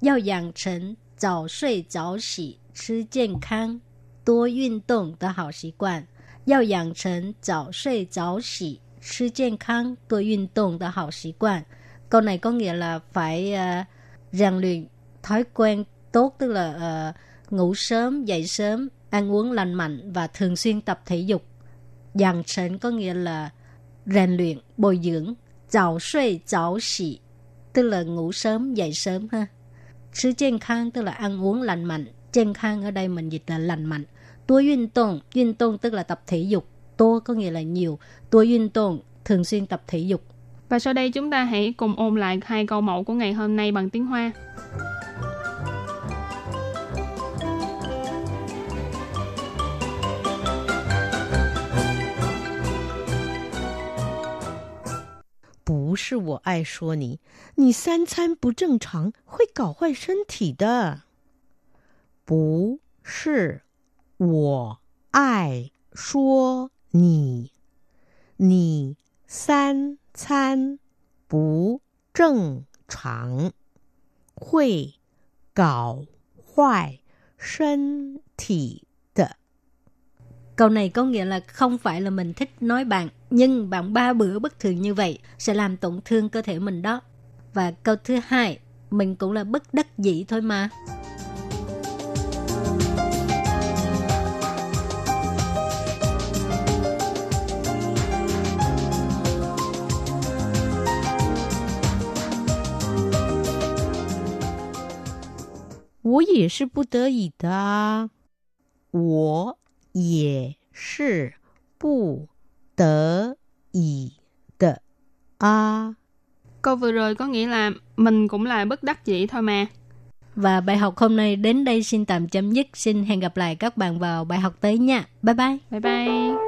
Yào养成早睡早起、吃健康、多运动的好习惯。要养成早睡早起、吃健康、多运动的好习惯. Câu này có nghĩa là phải uh, rèn luyện thói quen tốt, tức là uh, ngủ sớm, dậy sớm, ăn uống lành mạnh và thường xuyên tập thể dục. Dàn sến có nghĩa là rèn luyện, bồi dưỡng,早睡早起, tức là ngủ sớm, dậy sớm ha. Sư健康 tức là ăn uống lành mạnh,健康ở đây mình dịch là lành mạnh. Tua yun tông, yun tông tức là tập thể dục, tô có nghĩa là nhiều, tua yun tông thường xuyên tập thể dục. Và sau đây chúng ta hãy cùng ôn lại hai câu mẫu của ngày hôm nay bằng tiếng Hoa. 是我爱说你，你三餐不正常会搞坏身体的。不是我爱说你，你三餐不正常会搞坏身体 Câu này có nghĩa là không phải là mình thích nói bạn, nhưng bạn ba bữa bất thường như vậy sẽ làm tổn thương cơ thể mình đó. Và câu thứ hai, mình cũng là bất đắc dĩ thôi mà. Tôi 也是不得已的啊，我也是不 得已的啊。Câu vừa rồi có nghĩa là mình cũng là bất đắc dĩ thôi mà. Và bài học hôm nay đến đây xin tạm chấm dứt. Xin hẹn gặp lại các bạn vào bài học tới nha. Bye bye. Bye bye.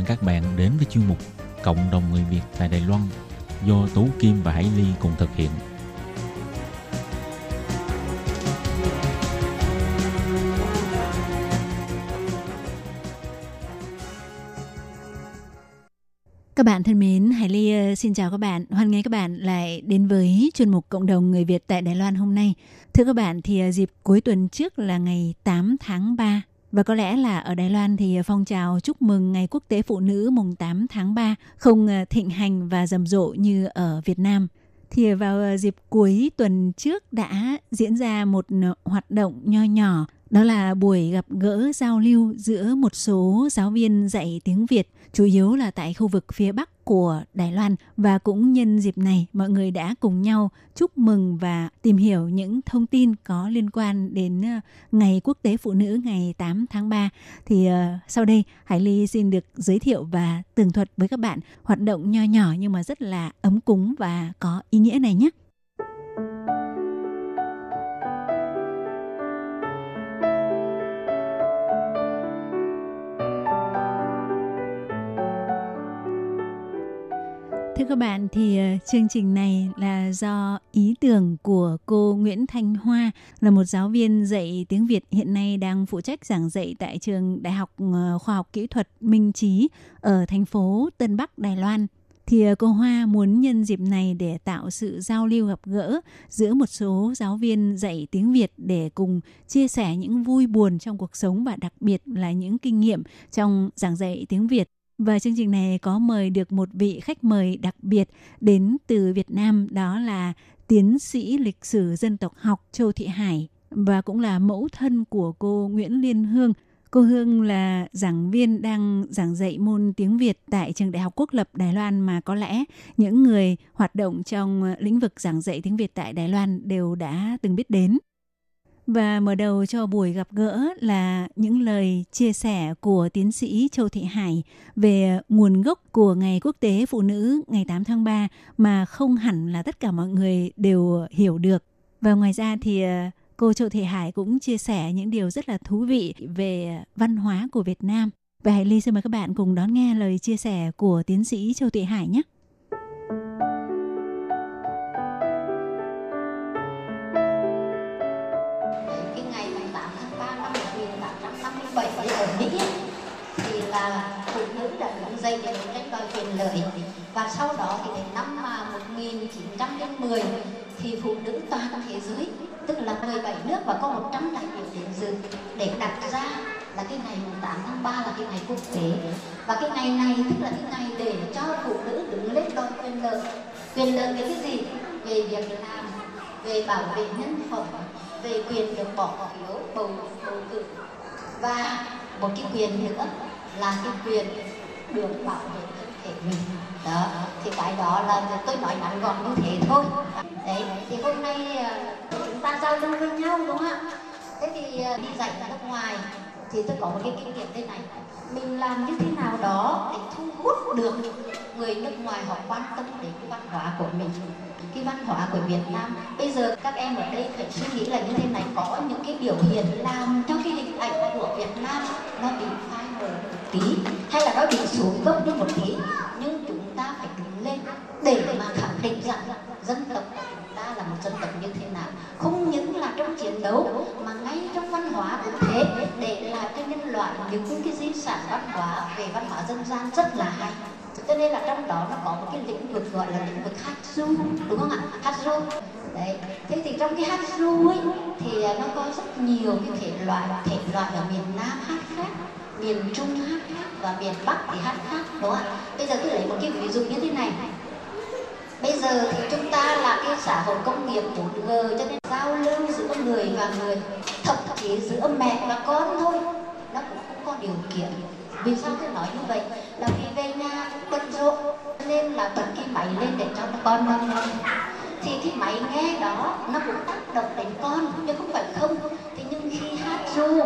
Mừng các bạn đến với chuyên mục Cộng đồng người Việt tại Đài Loan do Tú Kim và Hải Ly cùng thực hiện. Các bạn thân mến, Hải Ly ờ, xin chào các bạn. Hoan nghênh các bạn lại đến với chuyên mục Cộng đồng người Việt tại Đài Loan hôm nay. Thưa các bạn, thì ờ, dịp cuối tuần trước là ngày 8 tháng 3 và có lẽ là ở Đài Loan thì à, phong trào chúc mừng Ngày Quốc tế Phụ nữ mùng 8 tháng 3 không à, thịnh hành và rầm rộ như ở Việt Nam. Thì vào à, dịp cuối tuần trước đã diễn ra một hoạt động nho nhỏ đó là buổi gặp gỡ giao lưu giữa một số giáo viên dạy tiếng Việt, chủ yếu là tại khu vực phía Bắc của Đài Loan và cũng nhân dịp này mọi người đã cùng nhau chúc mừng và tìm hiểu những thông tin có liên quan đến ờ, Ngày Quốc tế Phụ nữ ngày 8 tháng 3. Thì uh, sau đây Hải Ly xin được giới thiệu và tường thuật với các bạn hoạt động nho nhỏ nhưng mà rất là ấm cúng và có ý nghĩa này nhé. Các bạn thì ờ, chương trình này là do ý tưởng của cô Nguyễn Thanh Hoa là một giáo viên dạy tiếng Việt hiện nay đang phụ trách giảng dạy tại trường Đại học ờ, Khoa học Kỹ thuật Minh Trí ở thành phố Tân Bắc, Đài Loan. Thì ờ, cô Hoa muốn nhân dịp này để tạo sự giao lưu gặp gỡ giữa một số giáo viên dạy tiếng Việt để cùng chia sẻ những vui buồn trong cuộc sống và đặc biệt là những kinh nghiệm trong giảng dạy tiếng Việt và chương trình này có mời được một vị khách mời đặc biệt đến từ Việt Nam, đó là tiến sĩ lịch sử dân tộc học Châu Thị Hải và cũng là mẫu thân của cô Nguyễn Liên Hương. Cô Hương là giảng viên đang giảng dạy môn tiếng Việt tại trường Đại học Quốc lập Đài Loan mà có lẽ những người hoạt động trong lĩnh vực giảng dạy tiếng Việt tại Đài Loan đều đã từng biết đến. Và mở đầu cho buổi gặp gỡ là những lời chia sẻ của tiến sĩ Châu Thị Hải về nguồn gốc của Ngày Quốc tế Phụ nữ ngày 8 tháng 3 mà không hẳn là tất cả mọi người đều hiểu được. Và ngoài ra thì ờ, cô Châu Thị Hải cũng chia sẻ những điều rất là thú vị về văn hóa của Việt Nam. Và Hải Ly xin mời các bạn cùng đón nghe lời chia sẻ của tiến sĩ Châu Thị Hải nhé. Dây để đấu tranh đòi quyền lợi. Và sau đó thì đến năm à, 1910 thì phụ nữ toàn thế giới, tức là 17 nước và có 100 đại biểu đến dự để đặt ra là cái ngày 8 tháng 3 là cái ngày quốc tế. Và cái ngày này tức là cái ngày để cho phụ nữ đứng lên đòi quyền lợi. Quyền lợi về cái gì? Về việc làm, về bảo vệ nhân phẩm, về quyền được bỏ phiếu, bầu bầu cử. Và một cái quyền nữa là cái quyền được bảo vệ thân thể mình, đó, thì cái đó là tôi nói ngắn gọn như thế thôi. Đấy, thì hôm nay ờ, chúng ta giao lưu với nhau, đúng không ạ? Thế thì ờ, đi dạy ở nước ngoài thì tôi có một cái kinh nghiệm thế này. Mình làm như thế nào đó để thu hút được người nước ngoài họ quan tâm đến cái văn hóa của mình, cái văn hóa của Việt Nam. Bây giờ các em ở đây phải suy nghĩ là như thế này, có những cái biểu hiện làm cho cái hình ảnh của Việt Nam nó bị phá tí, hay là nó bị xuống cấp đi một tí. Nhưng chúng ta phải đứng lên để mà khẳng định rằng dân tộc của chúng ta là một dân tộc như thế nào. Không những là trong chiến đấu, mà ngay trong văn hóa cũng thế. Để lại cho nhân loại những cái di sản văn hóa về văn hóa dân gian rất là hay. Cho nên là trong đó nó có một cái lĩnh vực gọi là lĩnh vực hát ru đúng không ạ? Hát ru đấy. Thế thì trong cái hát ru ấy, thì nó có rất nhiều cái thể loại thể loại ở miền nam hát khác miền trung hát khác và miền bắc thì hát khác, đúng không ạ? Bây giờ tôi lấy một cái ví dụ như thế này. Bây giờ thì chúng ta là cái xã hội công nghiệp 4G cho nên giao lưu giữa người và người, thậm chí giữa mẹ và con thôi, nó cũng không có điều kiện. Vì sao tôi nói như vậy? Là vì về nhà cũng bận rộn nên là bật cái máy lên để cho con nó nghe thì cái máy nghe đó, nó cũng tác động đến con chứ không phải không. Thế nhưng khi hát ru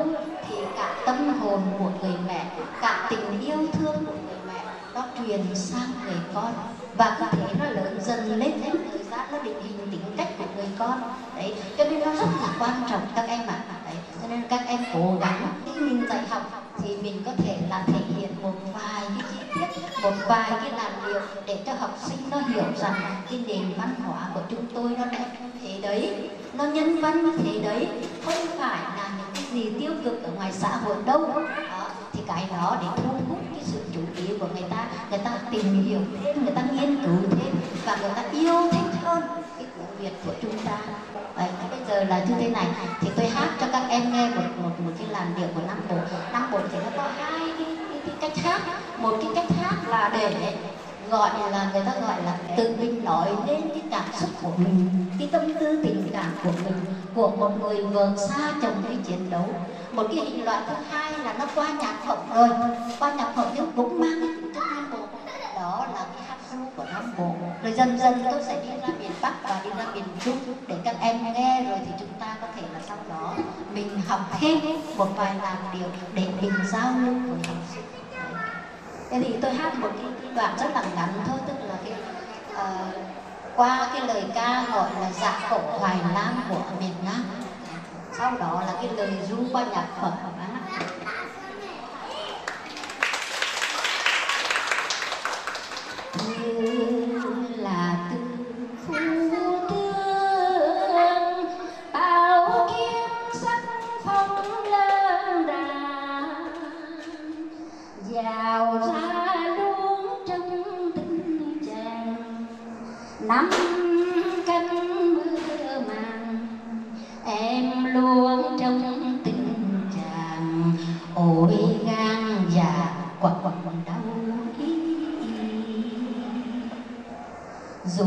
cả tâm hồn của người mẹ, cả tình yêu thương của người mẹ, nó truyền sang người con. Và cứ thế nó lớn dần lên theo thời gian nó định hình tính cách của người con. Đấy, cho nên nó rất là quan trọng các em ạ. Đấy, cho nên các em cố gắng khi mình dạy học thì mình có thể là thể hiện một vài cái chi tiết, một vài cái làn điệu để cho học sinh nó hiểu rằng cái nền văn hóa của chúng tôi nó đẹp thế đấy, nó nhân văn như thế đấy. Không phải là những gì tiêu cực ở ngoài xã hội đâu. Đó, thì cái đó để thu hút cái sự chú ý của người ta. Người ta tìm hiểu thêm người ta nghiên cứu thêm và người ta yêu thích hơn cái của Việt của chúng ta. Vậy, bây giờ là như thế này. Thì tôi hát cho các em nghe một một một cái làn điệu của Nam Bộ. Nam Bộ thì nó có hai cái, cái, cái cách hát. Một cái cách hát là để gọi là người ta gọi là tự mình nói lên cái cảm xúc của mình, cái tâm tư tình cảm của mình, của một người vợ xa chồng đi chiến đấu. Một cái hình loại thứ hai là nó qua nhạc phẩm rồi. Qua nhạc phẩm nhưng cũng mang cái tính chất nam bộ. Đó là cái hát ru của nam bộ. Rồi dần dần tôi sẽ đi ra miền bắc và đi ra miền trung để các em nghe rồi thì chúng ta có thể là sau đó mình học thêm một vài làn điệu để mình giao lưu với học sinh thế thì tôi hát một cái, cái đoạn rất là ngắn thôi tức là cái uh, qua cái lời ca gọi là dạ cổ hoài nam của miền nam sau đó là cái lời ru qua nhạc phẩm Thank you. Năm cánh mưa màng, em luôn trong tình chàng. Ôi gan già quặn quặn đau ý. Dù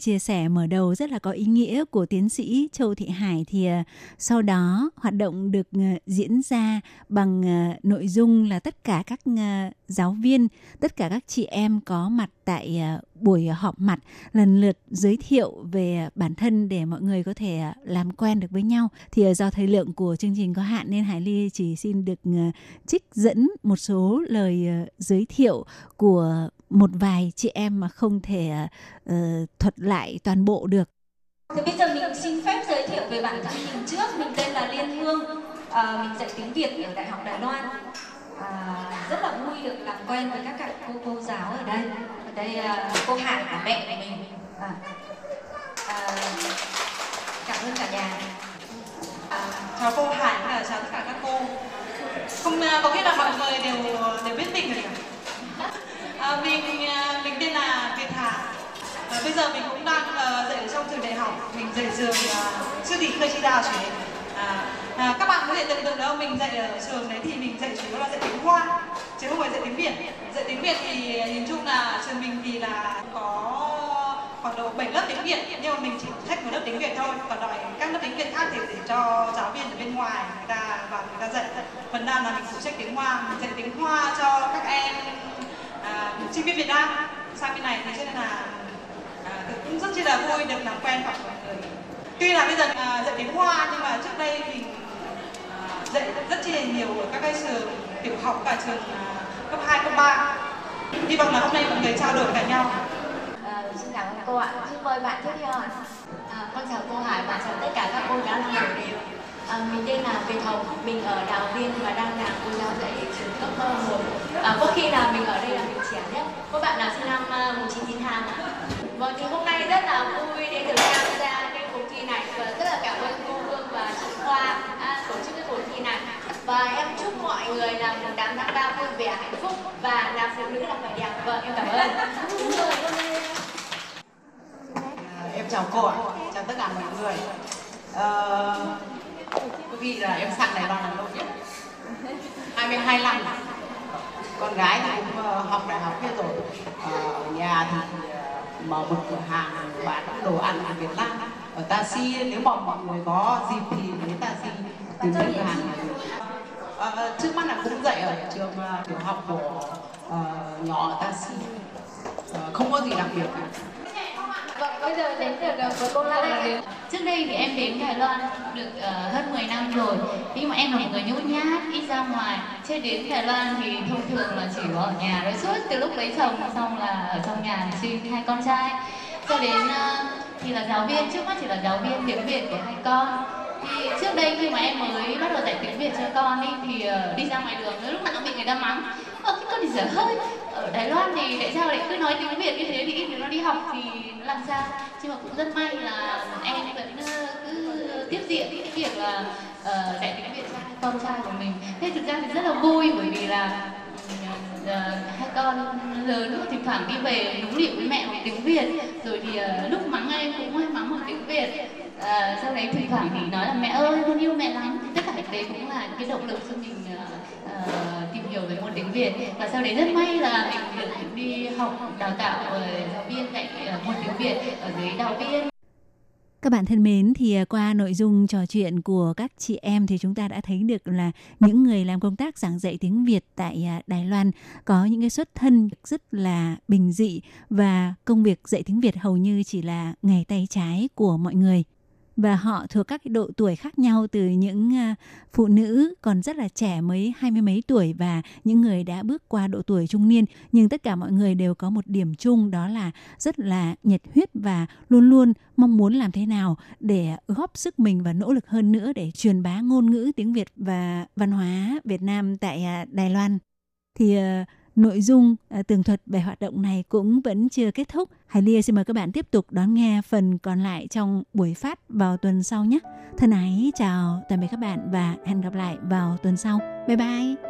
chia sẻ mở đầu rất là có ý nghĩa của tiến sĩ Châu Thị Hải thì ờ, sau đó hoạt động được ờ, diễn ra bằng ờ, nội dung là tất cả các giáo viên, tất cả các chị em có mặt tại buổi họp mặt lần lượt giới thiệu về bản thân để mọi người có thể làm quen được với nhau. Thì do thời lượng của chương trình có hạn nên Hải Ly chỉ xin được trích dẫn một số lời giới thiệu của một vài chị em mà không thể uh, thuật lại toàn bộ được. Thì bây giờ mình xin phép giới thiệu về bản thân mình trước. Mình tên là Liên Hương, uh, mình dạy tiếng Việt ở Đại học Đài Loan. Uh, rất là vui được làm quen với các các cô cô giáo ở đây. Ở đây uh, cô Hải là mẹ của mình. À, à, cảm ơn cả nhà. À, chào cô Hải và chào tất cả các cô. Không có nghĩa là mọi người đều đều biết mình rồi À, mình ờ, mình tên là Việt Hà. À, bây giờ mình cũng đang uh, dạy ở trong trường đại học. Mình dạy trường uh, sư thị khơi chi đào. À, à, các bạn có thể tưởng tượng đâu mình dạy ở trường đấy thì mình dạy chủ yếu là dạy tiếng Hoa chứ không phải dạy tiếng Việt. Dạy tiếng Việt thì nhìn chung là trường mình thì là có khoảng độ 7 lớp tiếng Việt nhưng mà mình chỉ trách một lớp tiếng Việt thôi còn đòi các lớp tiếng Việt khác thì để cho giáo viên ở bên ngoài người ta vào người ta dạy phần nam là mình phụ trách tiếng Hoa mình dạy tiếng Hoa cho các em à, sinh viên Việt Nam sang bên này thì cho nên là à, cũng rất chi là vui được làm quen mọi người. Tuy là bây giờ à, dạy tiếng Hoa nhưng mà trước đây mình à, dạy rất chi là nhiều ở các cái trường tiểu học và trường à, cấp 2, cấp 3 hy vọng là hôm nay mọi người trao đổi cả nhau. À, xin cảm ơn cô ạ. Xin mời bạn tiếp theo ạ. À, con chào cô Hải và chào tất cả các cô giáo làm đều À, mình tên là Việt Hồng, mình ở Đào Viên và đang làm cô giáo dạy trường cấp ờ, 1. À, có khi là mình ở đây là mình trẻ nhất. Các bạn là sinh năm ờ, uh, 1992 ạ. Vâng, thì hôm nay rất là vui để được tham gia cái cuộc thi này và rất là cảm ơn cô Hương và chị Khoa à, tổ chức cái cuộc thi này. Và em chúc mọi người là một đám tháng ba vui vẻ, hạnh phúc và là phụ nữ là phải đẹp. Vâng, em cảm ơn. à, em chào cô ạ, chào tất cả mọi người. Uh, Quý vị là em sang Đài Loan là lâu nhất 22 năm. Con gái thì cũng ờ, học đại học hết rồi. Ờ, Ở nhà thì ờ, mở một cửa hàng bán đồ ăn của Việt Nam. Ở Taxi nếu mà mọi người có dịp thì đến Taxi tìm cửa hàng này à, Trước mắt là cũng dạy ở trường tiểu học của uh, nhỏ ở Taxi. Uh, Không có gì đặc biệt cả Vâng, bây giờ đến được ờ, với cô Lan Trước đây thì em đến Đài Loan được uh, hơn 10 năm rồi. Nhưng mà em là một người nhút nhát, ít ra ngoài. Chứ đến Đài Loan thì thông thường là chỉ có ở nhà rồi suốt từ lúc lấy chồng xong là ở trong nhà sinh hai con trai. Cho đến uh, thì là giáo viên, trước mắt chỉ là giáo viên tiếng Việt của hai con. Thì trước đây khi mà em mới bắt đầu dạy tiếng Việt cho con đi thì uh, đi ra ngoài đường lúc nào cũng bị người ta mắng. Ờ, cái con thì dở hơi. Ở Đài Loan thì tại sao lại cứ nói tiếng Việt như thế? Thì ít nó đi học thì làm sao? Nhưng mà cũng rất may là em vẫn ờ, cứ ờ, tiếp diện cái việc là uh, dạy tiếng Việt cho con trai của mình. Thế thực ra thì rất là vui bởi vì là uh, hai con lớn thỉnh thoảng đi về nũng nịu với mẹ bằng tiếng Việt. Rồi thì uh, lúc mắng em cũng hay mắng bằng tiếng Việt. À, sau đấy thỉnh thoảng thì nói là mẹ ơi con yêu mẹ lắm. Tất cả cái đấy cũng là cái động lực cho mình uh, uh, nhiều hiểu về môn tiếng Việt. Và sau đấy rất may là mình được đi học đào tạo giáo viên dạy ờ, môn tiếng Việt ở dưới đào viên. Các bạn thân mến, thì ờ, qua nội dung trò chuyện của các chị em thì chúng ta đã thấy được là những người làm công tác giảng dạy tiếng Việt tại à, Đài Loan có những cái xuất thân rất là bình dị và công việc dạy tiếng Việt hầu như chỉ là nghề tay trái của mọi người và họ thuộc các độ tuổi khác nhau từ những ờ, phụ nữ còn rất là trẻ mới hai mươi mấy tuổi và những người đã bước qua độ tuổi trung niên. Nhưng tất cả mọi người đều có một điểm chung đó là rất là nhiệt huyết và luôn luôn mong muốn làm thế nào để góp sức mình và nỗ lực hơn nữa để truyền bá ngôn ngữ tiếng Việt và văn hóa Việt Nam tại à, Đài Loan. Thì uh, Nội dung à, tường thuật về hoạt động này cũng vẫn chưa kết thúc. Hải Lia xin mời các bạn tiếp tục đón nghe phần còn lại trong buổi phát vào tuần sau nhé. Thân ái chào tạm biệt các bạn và hẹn gặp lại vào tuần sau. Bye bye!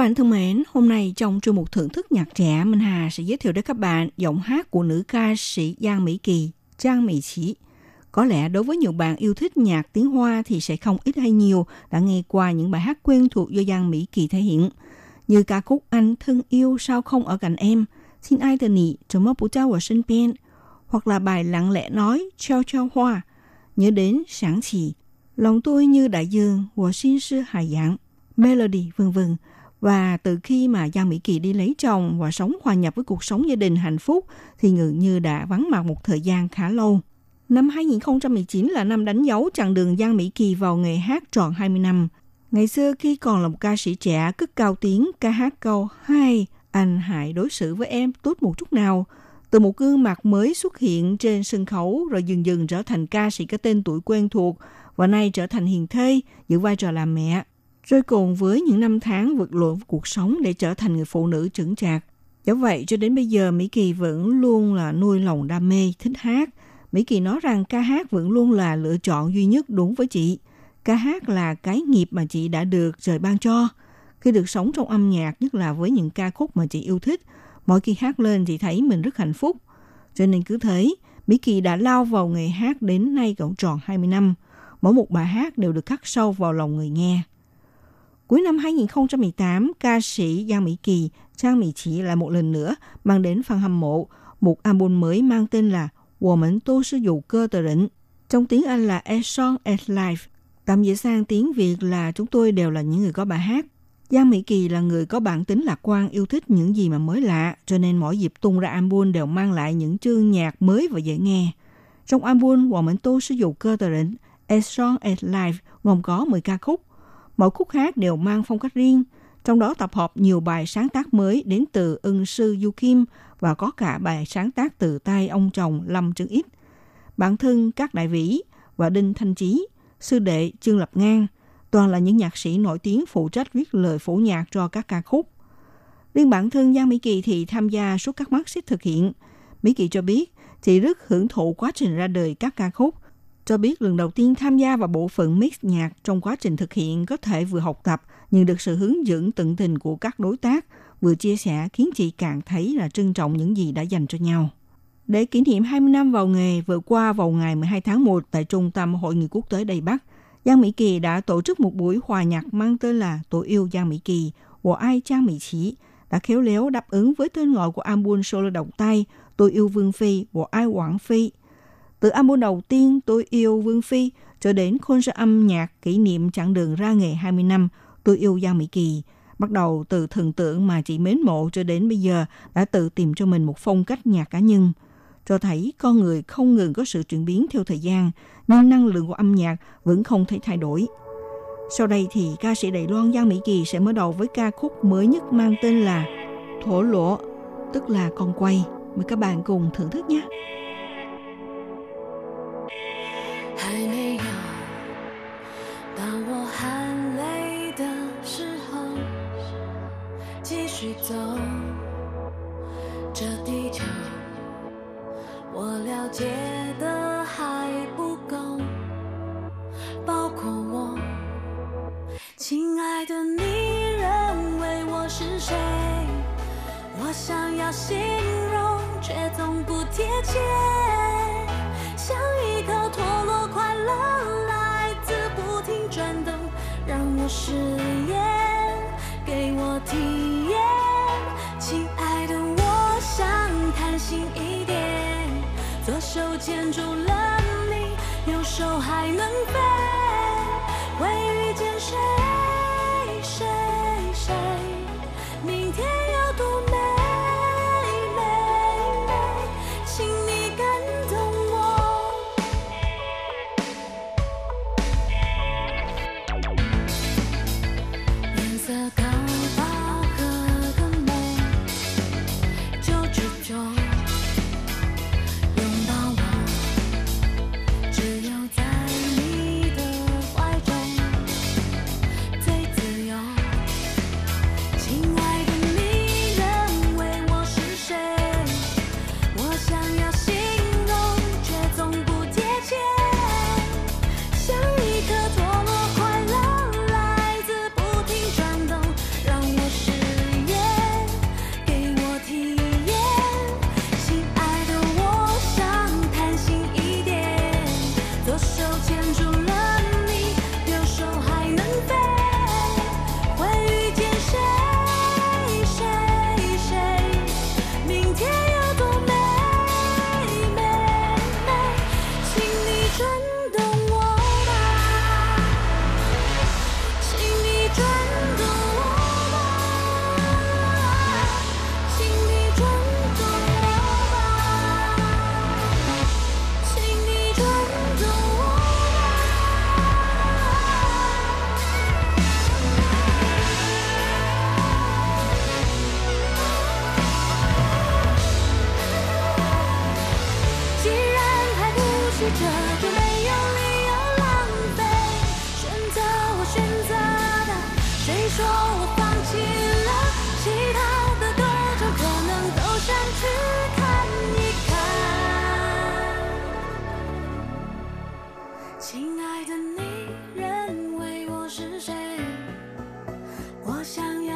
bạn thân mến, hôm nay trong chương mục thưởng thức nhạc trẻ, Minh Hà sẽ giới thiệu đến các bạn giọng hát của nữ ca sĩ Giang Mỹ Kỳ, Trang Mỹ Chỉ. Có lẽ đối với nhiều bạn yêu thích nhạc tiếng Hoa thì sẽ không ít hay nhiều đã nghe qua những bài hát quen thuộc do Giang Mỹ Kỳ thể hiện, như ca khúc Anh thân yêu sao không ở cạnh em, Xin ai từ nị, trầm mơ bố cháu ở sân bên, hoặc là bài lặng lẽ nói Treo treo hoa, nhớ đến sáng chỉ, lòng tôi như đại dương, của xin sư hải dạng, melody vân vân. Và từ khi mà Giang Mỹ Kỳ đi lấy chồng và sống hòa nhập với cuộc sống gia đình hạnh phúc thì ngự như đã vắng mặt một thời gian khá lâu. Năm 2019 là năm đánh dấu chặng đường Giang Mỹ Kỳ vào nghề hát tròn 20 năm. Ngày xưa khi còn là một ca sĩ trẻ cất cao tiếng ca hát câu Hai, anh hãy đối xử với em tốt một chút nào. Từ một gương mặt mới xuất hiện trên sân khấu rồi dần dần trở thành ca sĩ có tên tuổi quen thuộc và nay trở thành hiền thê, giữ vai trò làm mẹ. Rồi cùng với những năm tháng vượt lộn với cuộc sống để trở thành người phụ nữ trưởng chạc. Do vậy cho đến bây giờ Mỹ Kỳ vẫn luôn là nuôi lòng đam mê, thích hát. Mỹ Kỳ nói rằng ca hát vẫn luôn là lựa chọn duy nhất đúng với chị. Ca hát là cái nghiệp mà chị đã được trời ban cho. Khi được sống trong âm nhạc, nhất là với những ca khúc mà chị yêu thích, mỗi khi hát lên chị thấy mình rất hạnh phúc. Cho nên cứ thế, Mỹ Kỳ đã lao vào nghề hát đến nay cũng tròn 20 năm. Mỗi một bài hát đều được khắc sâu vào lòng người nghe. Cuối năm 2018, ca sĩ Giang Mỹ Kỳ, Trang Mỹ Chỉ lại một lần nữa mang đến phần hâm mộ một album mới mang tên là Woman Tô Sư Dụ Cơ Tờ Rỉnh, trong tiếng Anh là "As Song As Life. Tạm dịch sang tiếng Việt là chúng tôi đều là những người có bài hát. Giang Mỹ Kỳ là người có bản tính lạc quan, yêu thích những gì mà mới lạ, cho nên mỗi dịp tung ra album đều mang lại những chương nhạc mới và dễ nghe. Trong album, Hoàng Minh Tô sử dụng cơ tờ rỉnh A Song As Life gồm có 10 ca khúc, Mỗi khúc hát đều mang phong cách riêng, trong đó tập hợp nhiều bài sáng tác mới đến từ ưng sư Du Kim và có cả bài sáng tác từ tay ông chồng Lâm Trương Ít. Bản thân các đại vĩ và Đinh Thanh Chí, sư đệ Trương Lập Ngang, toàn là những nhạc sĩ nổi tiếng phụ trách viết lời phổ nhạc cho các ca khúc. Riêng bản thân Giang Mỹ Kỳ thì tham gia suốt các mắt xích thực hiện. Mỹ Kỳ cho biết, chị rất hưởng thụ quá trình ra đời các ca khúc, cho biết lần đầu tiên tham gia vào bộ phận mix nhạc trong quá trình thực hiện có thể vừa học tập nhưng được sự hướng dẫn tận tình của các đối tác, vừa chia sẻ khiến chị càng thấy là trân trọng những gì đã dành cho nhau. Để kỷ niệm 20 năm vào nghề vừa qua vào ngày 12 tháng 1 tại Trung tâm Hội nghị quốc tế Đài Bắc, Giang Mỹ Kỳ đã tổ chức một buổi hòa nhạc mang tên là Tôi yêu Giang Mỹ Kỳ, của ai Trang Mỹ Chí, đã khéo léo đáp ứng với tên gọi của album solo động tay Tôi yêu Vương Phi, của ai Quảng Phi, từ album đầu tiên Tôi yêu Vương Phi cho đến concert âm nhạc kỷ niệm chặng đường ra nghề 20 năm Tôi yêu Giang Mỹ Kỳ. Bắt đầu từ thần tượng mà chị mến mộ cho đến bây giờ đã tự tìm cho mình một phong cách nhạc cá nhân. Cho thấy con người không ngừng có sự chuyển biến theo thời gian, nhưng năng lượng của âm nhạc vẫn không thể thay đổi. Sau đây thì ca sĩ Đài Loan Giang Mỹ Kỳ sẽ mở đầu với ca khúc mới nhất mang tên là Thổ Lỗ, tức là con quay. Mời các bạn cùng thưởng thức nhé. 还没有到我含泪的时候，继续走。这地球我了解的还不够，包括我。亲爱的，你认为我是谁？我想要形容，却总不贴切。像一颗陀螺，快乐来自不停转动，让我试验，给我体验。亲爱的，我想贪心一点，左手牵住了你，右手还能飞，会遇见谁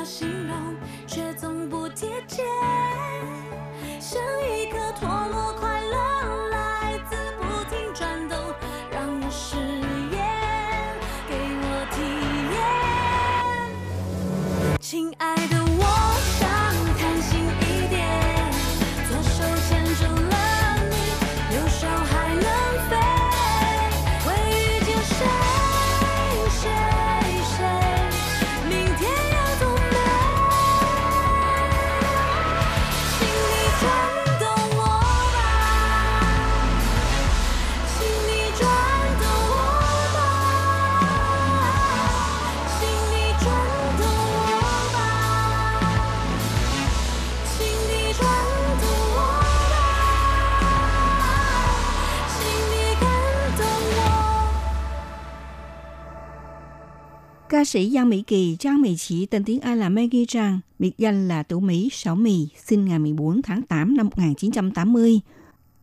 形容，却总不贴切。像一颗脱落，快乐 Ca sĩ Giang Mỹ Kỳ, Trang Mỹ Chỉ, tên tiếng Anh là Maggie Trang, biệt danh là Tủ Mỹ Sảo Mì, sinh ngày 14 tháng 8 năm 1980.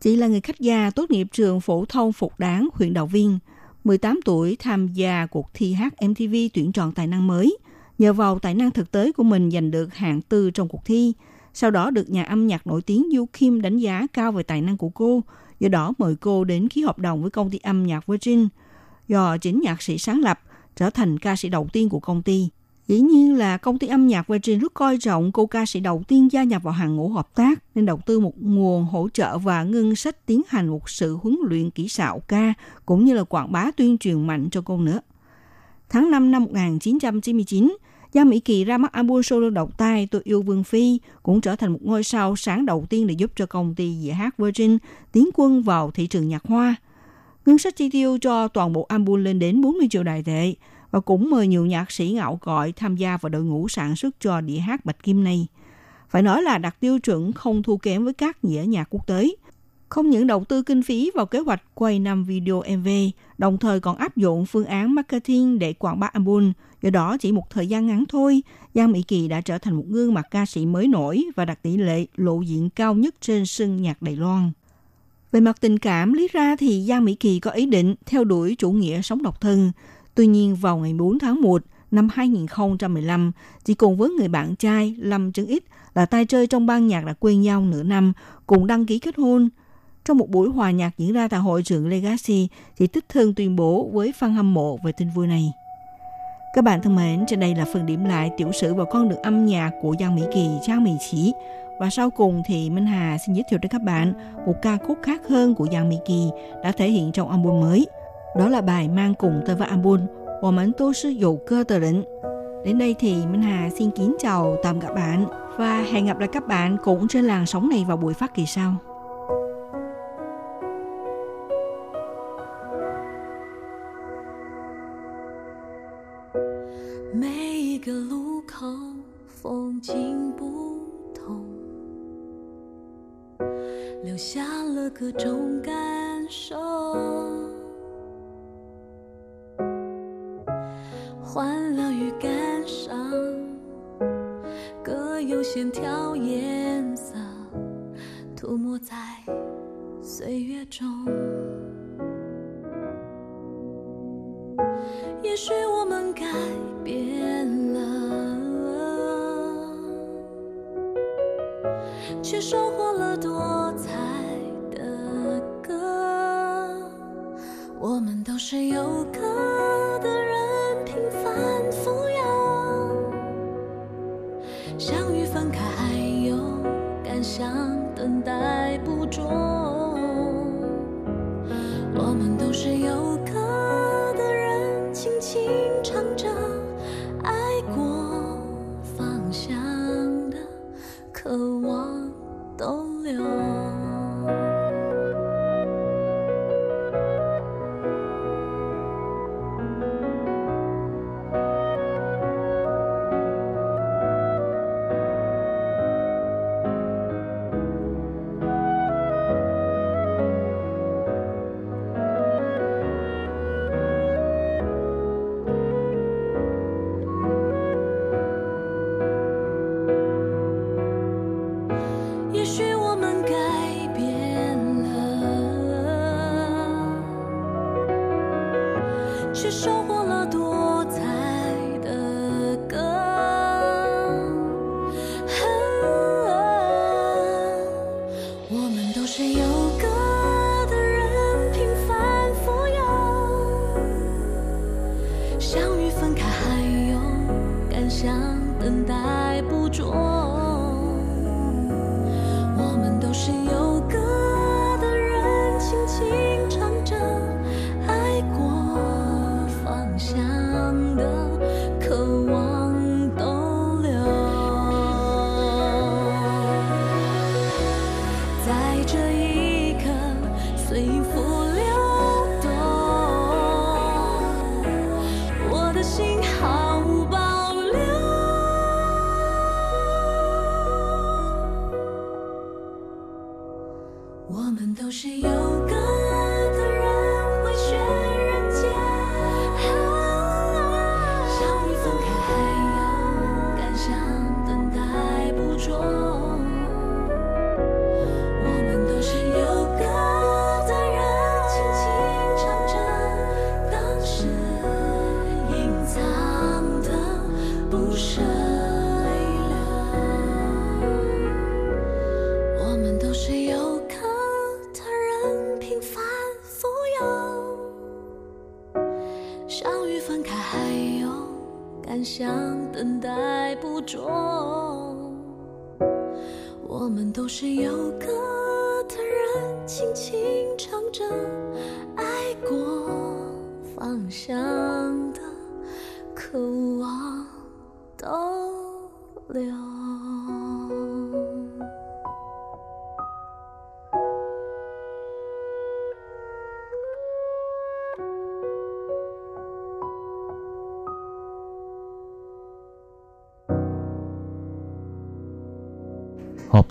Chị là người khách gia tốt nghiệp trường phổ thông Phục Đáng, huyện Đạo Viên. 18 tuổi tham gia cuộc thi hát MTV tuyển chọn tài năng mới. Nhờ vào tài năng thực tế của mình giành được hạng tư trong cuộc thi. Sau đó được nhà âm nhạc nổi tiếng Du Kim đánh giá cao về tài năng của cô. Do đó mời cô đến ký hợp đồng với công ty âm nhạc Virgin. Do chính nhạc sĩ sáng lập, trở thành ca sĩ đầu tiên của công ty. Dĩ nhiên là công ty âm nhạc Virgin rất coi trọng cô ca sĩ đầu tiên gia nhập vào hàng ngũ hợp tác nên đầu tư một nguồn hỗ trợ và ngân sách tiến hành một sự huấn luyện kỹ xảo ca cũng như là quảng bá tuyên truyền mạnh cho cô nữa. Tháng 5 năm 1999, Giang Mỹ Kỳ ra mắt album solo đầu tay Tôi yêu Vương Phi cũng trở thành một ngôi sao sáng đầu tiên để giúp cho công ty dĩa hát Virgin tiến quân vào thị trường nhạc hoa. Ngân sách chi tiêu cho toàn bộ album lên đến 40 triệu đại tệ và cũng mời nhiều nhạc sĩ ngạo cội tham gia vào đội ngũ sản xuất cho đĩa hát Bạch Kim này. Phải nói là đặt tiêu chuẩn không thua kém với các dĩa nhạc quốc tế. Không những đầu tư kinh phí vào kế hoạch quay năm video MV, đồng thời còn áp dụng phương án marketing để quảng bá album. Do đó chỉ một thời gian ngắn thôi, Giang Mỹ Kỳ đã trở thành một gương mặt ca sĩ mới nổi và đạt tỷ lệ lộ diện cao nhất trên sân nhạc Đài Loan. Về mặt tình cảm, lý ra thì Giang Mỹ Kỳ có ý định theo đuổi chủ nghĩa sống độc thân. Tuy nhiên vào ngày 4 tháng 1 năm 2015, chỉ cùng với người bạn trai Lâm Trấn Ít là tay chơi trong ban nhạc đã quen nhau nửa năm, cùng đăng ký kết hôn. Trong một buổi hòa nhạc diễn ra tại hội trường Legacy, chị Tích Thương tuyên bố với fan hâm mộ về tin vui này. Các bạn thân mến, trên đây là phần điểm lại tiểu sử và con đường âm nhạc của Giang Mỹ Kỳ, Giang Mỹ Chỉ. Và sau cùng thì Minh Hà xin giới thiệu đến các bạn một ca khúc khác hơn của Giang Mỹ Kỳ đã thể hiện trong album mới. Đó là bài mang cùng tên với album Woman Tô Sư Dụ Cơ Tờ Định. Đến đây thì Minh Hà xin kính chào tạm các bạn và hẹn gặp lại các bạn cũng trên làn sóng này vào buổi phát kỳ sau. 留下了各种感受。欢乐与感伤，各有线条颜色，涂抹在岁月中。也许我们改变了，却收获了多是有个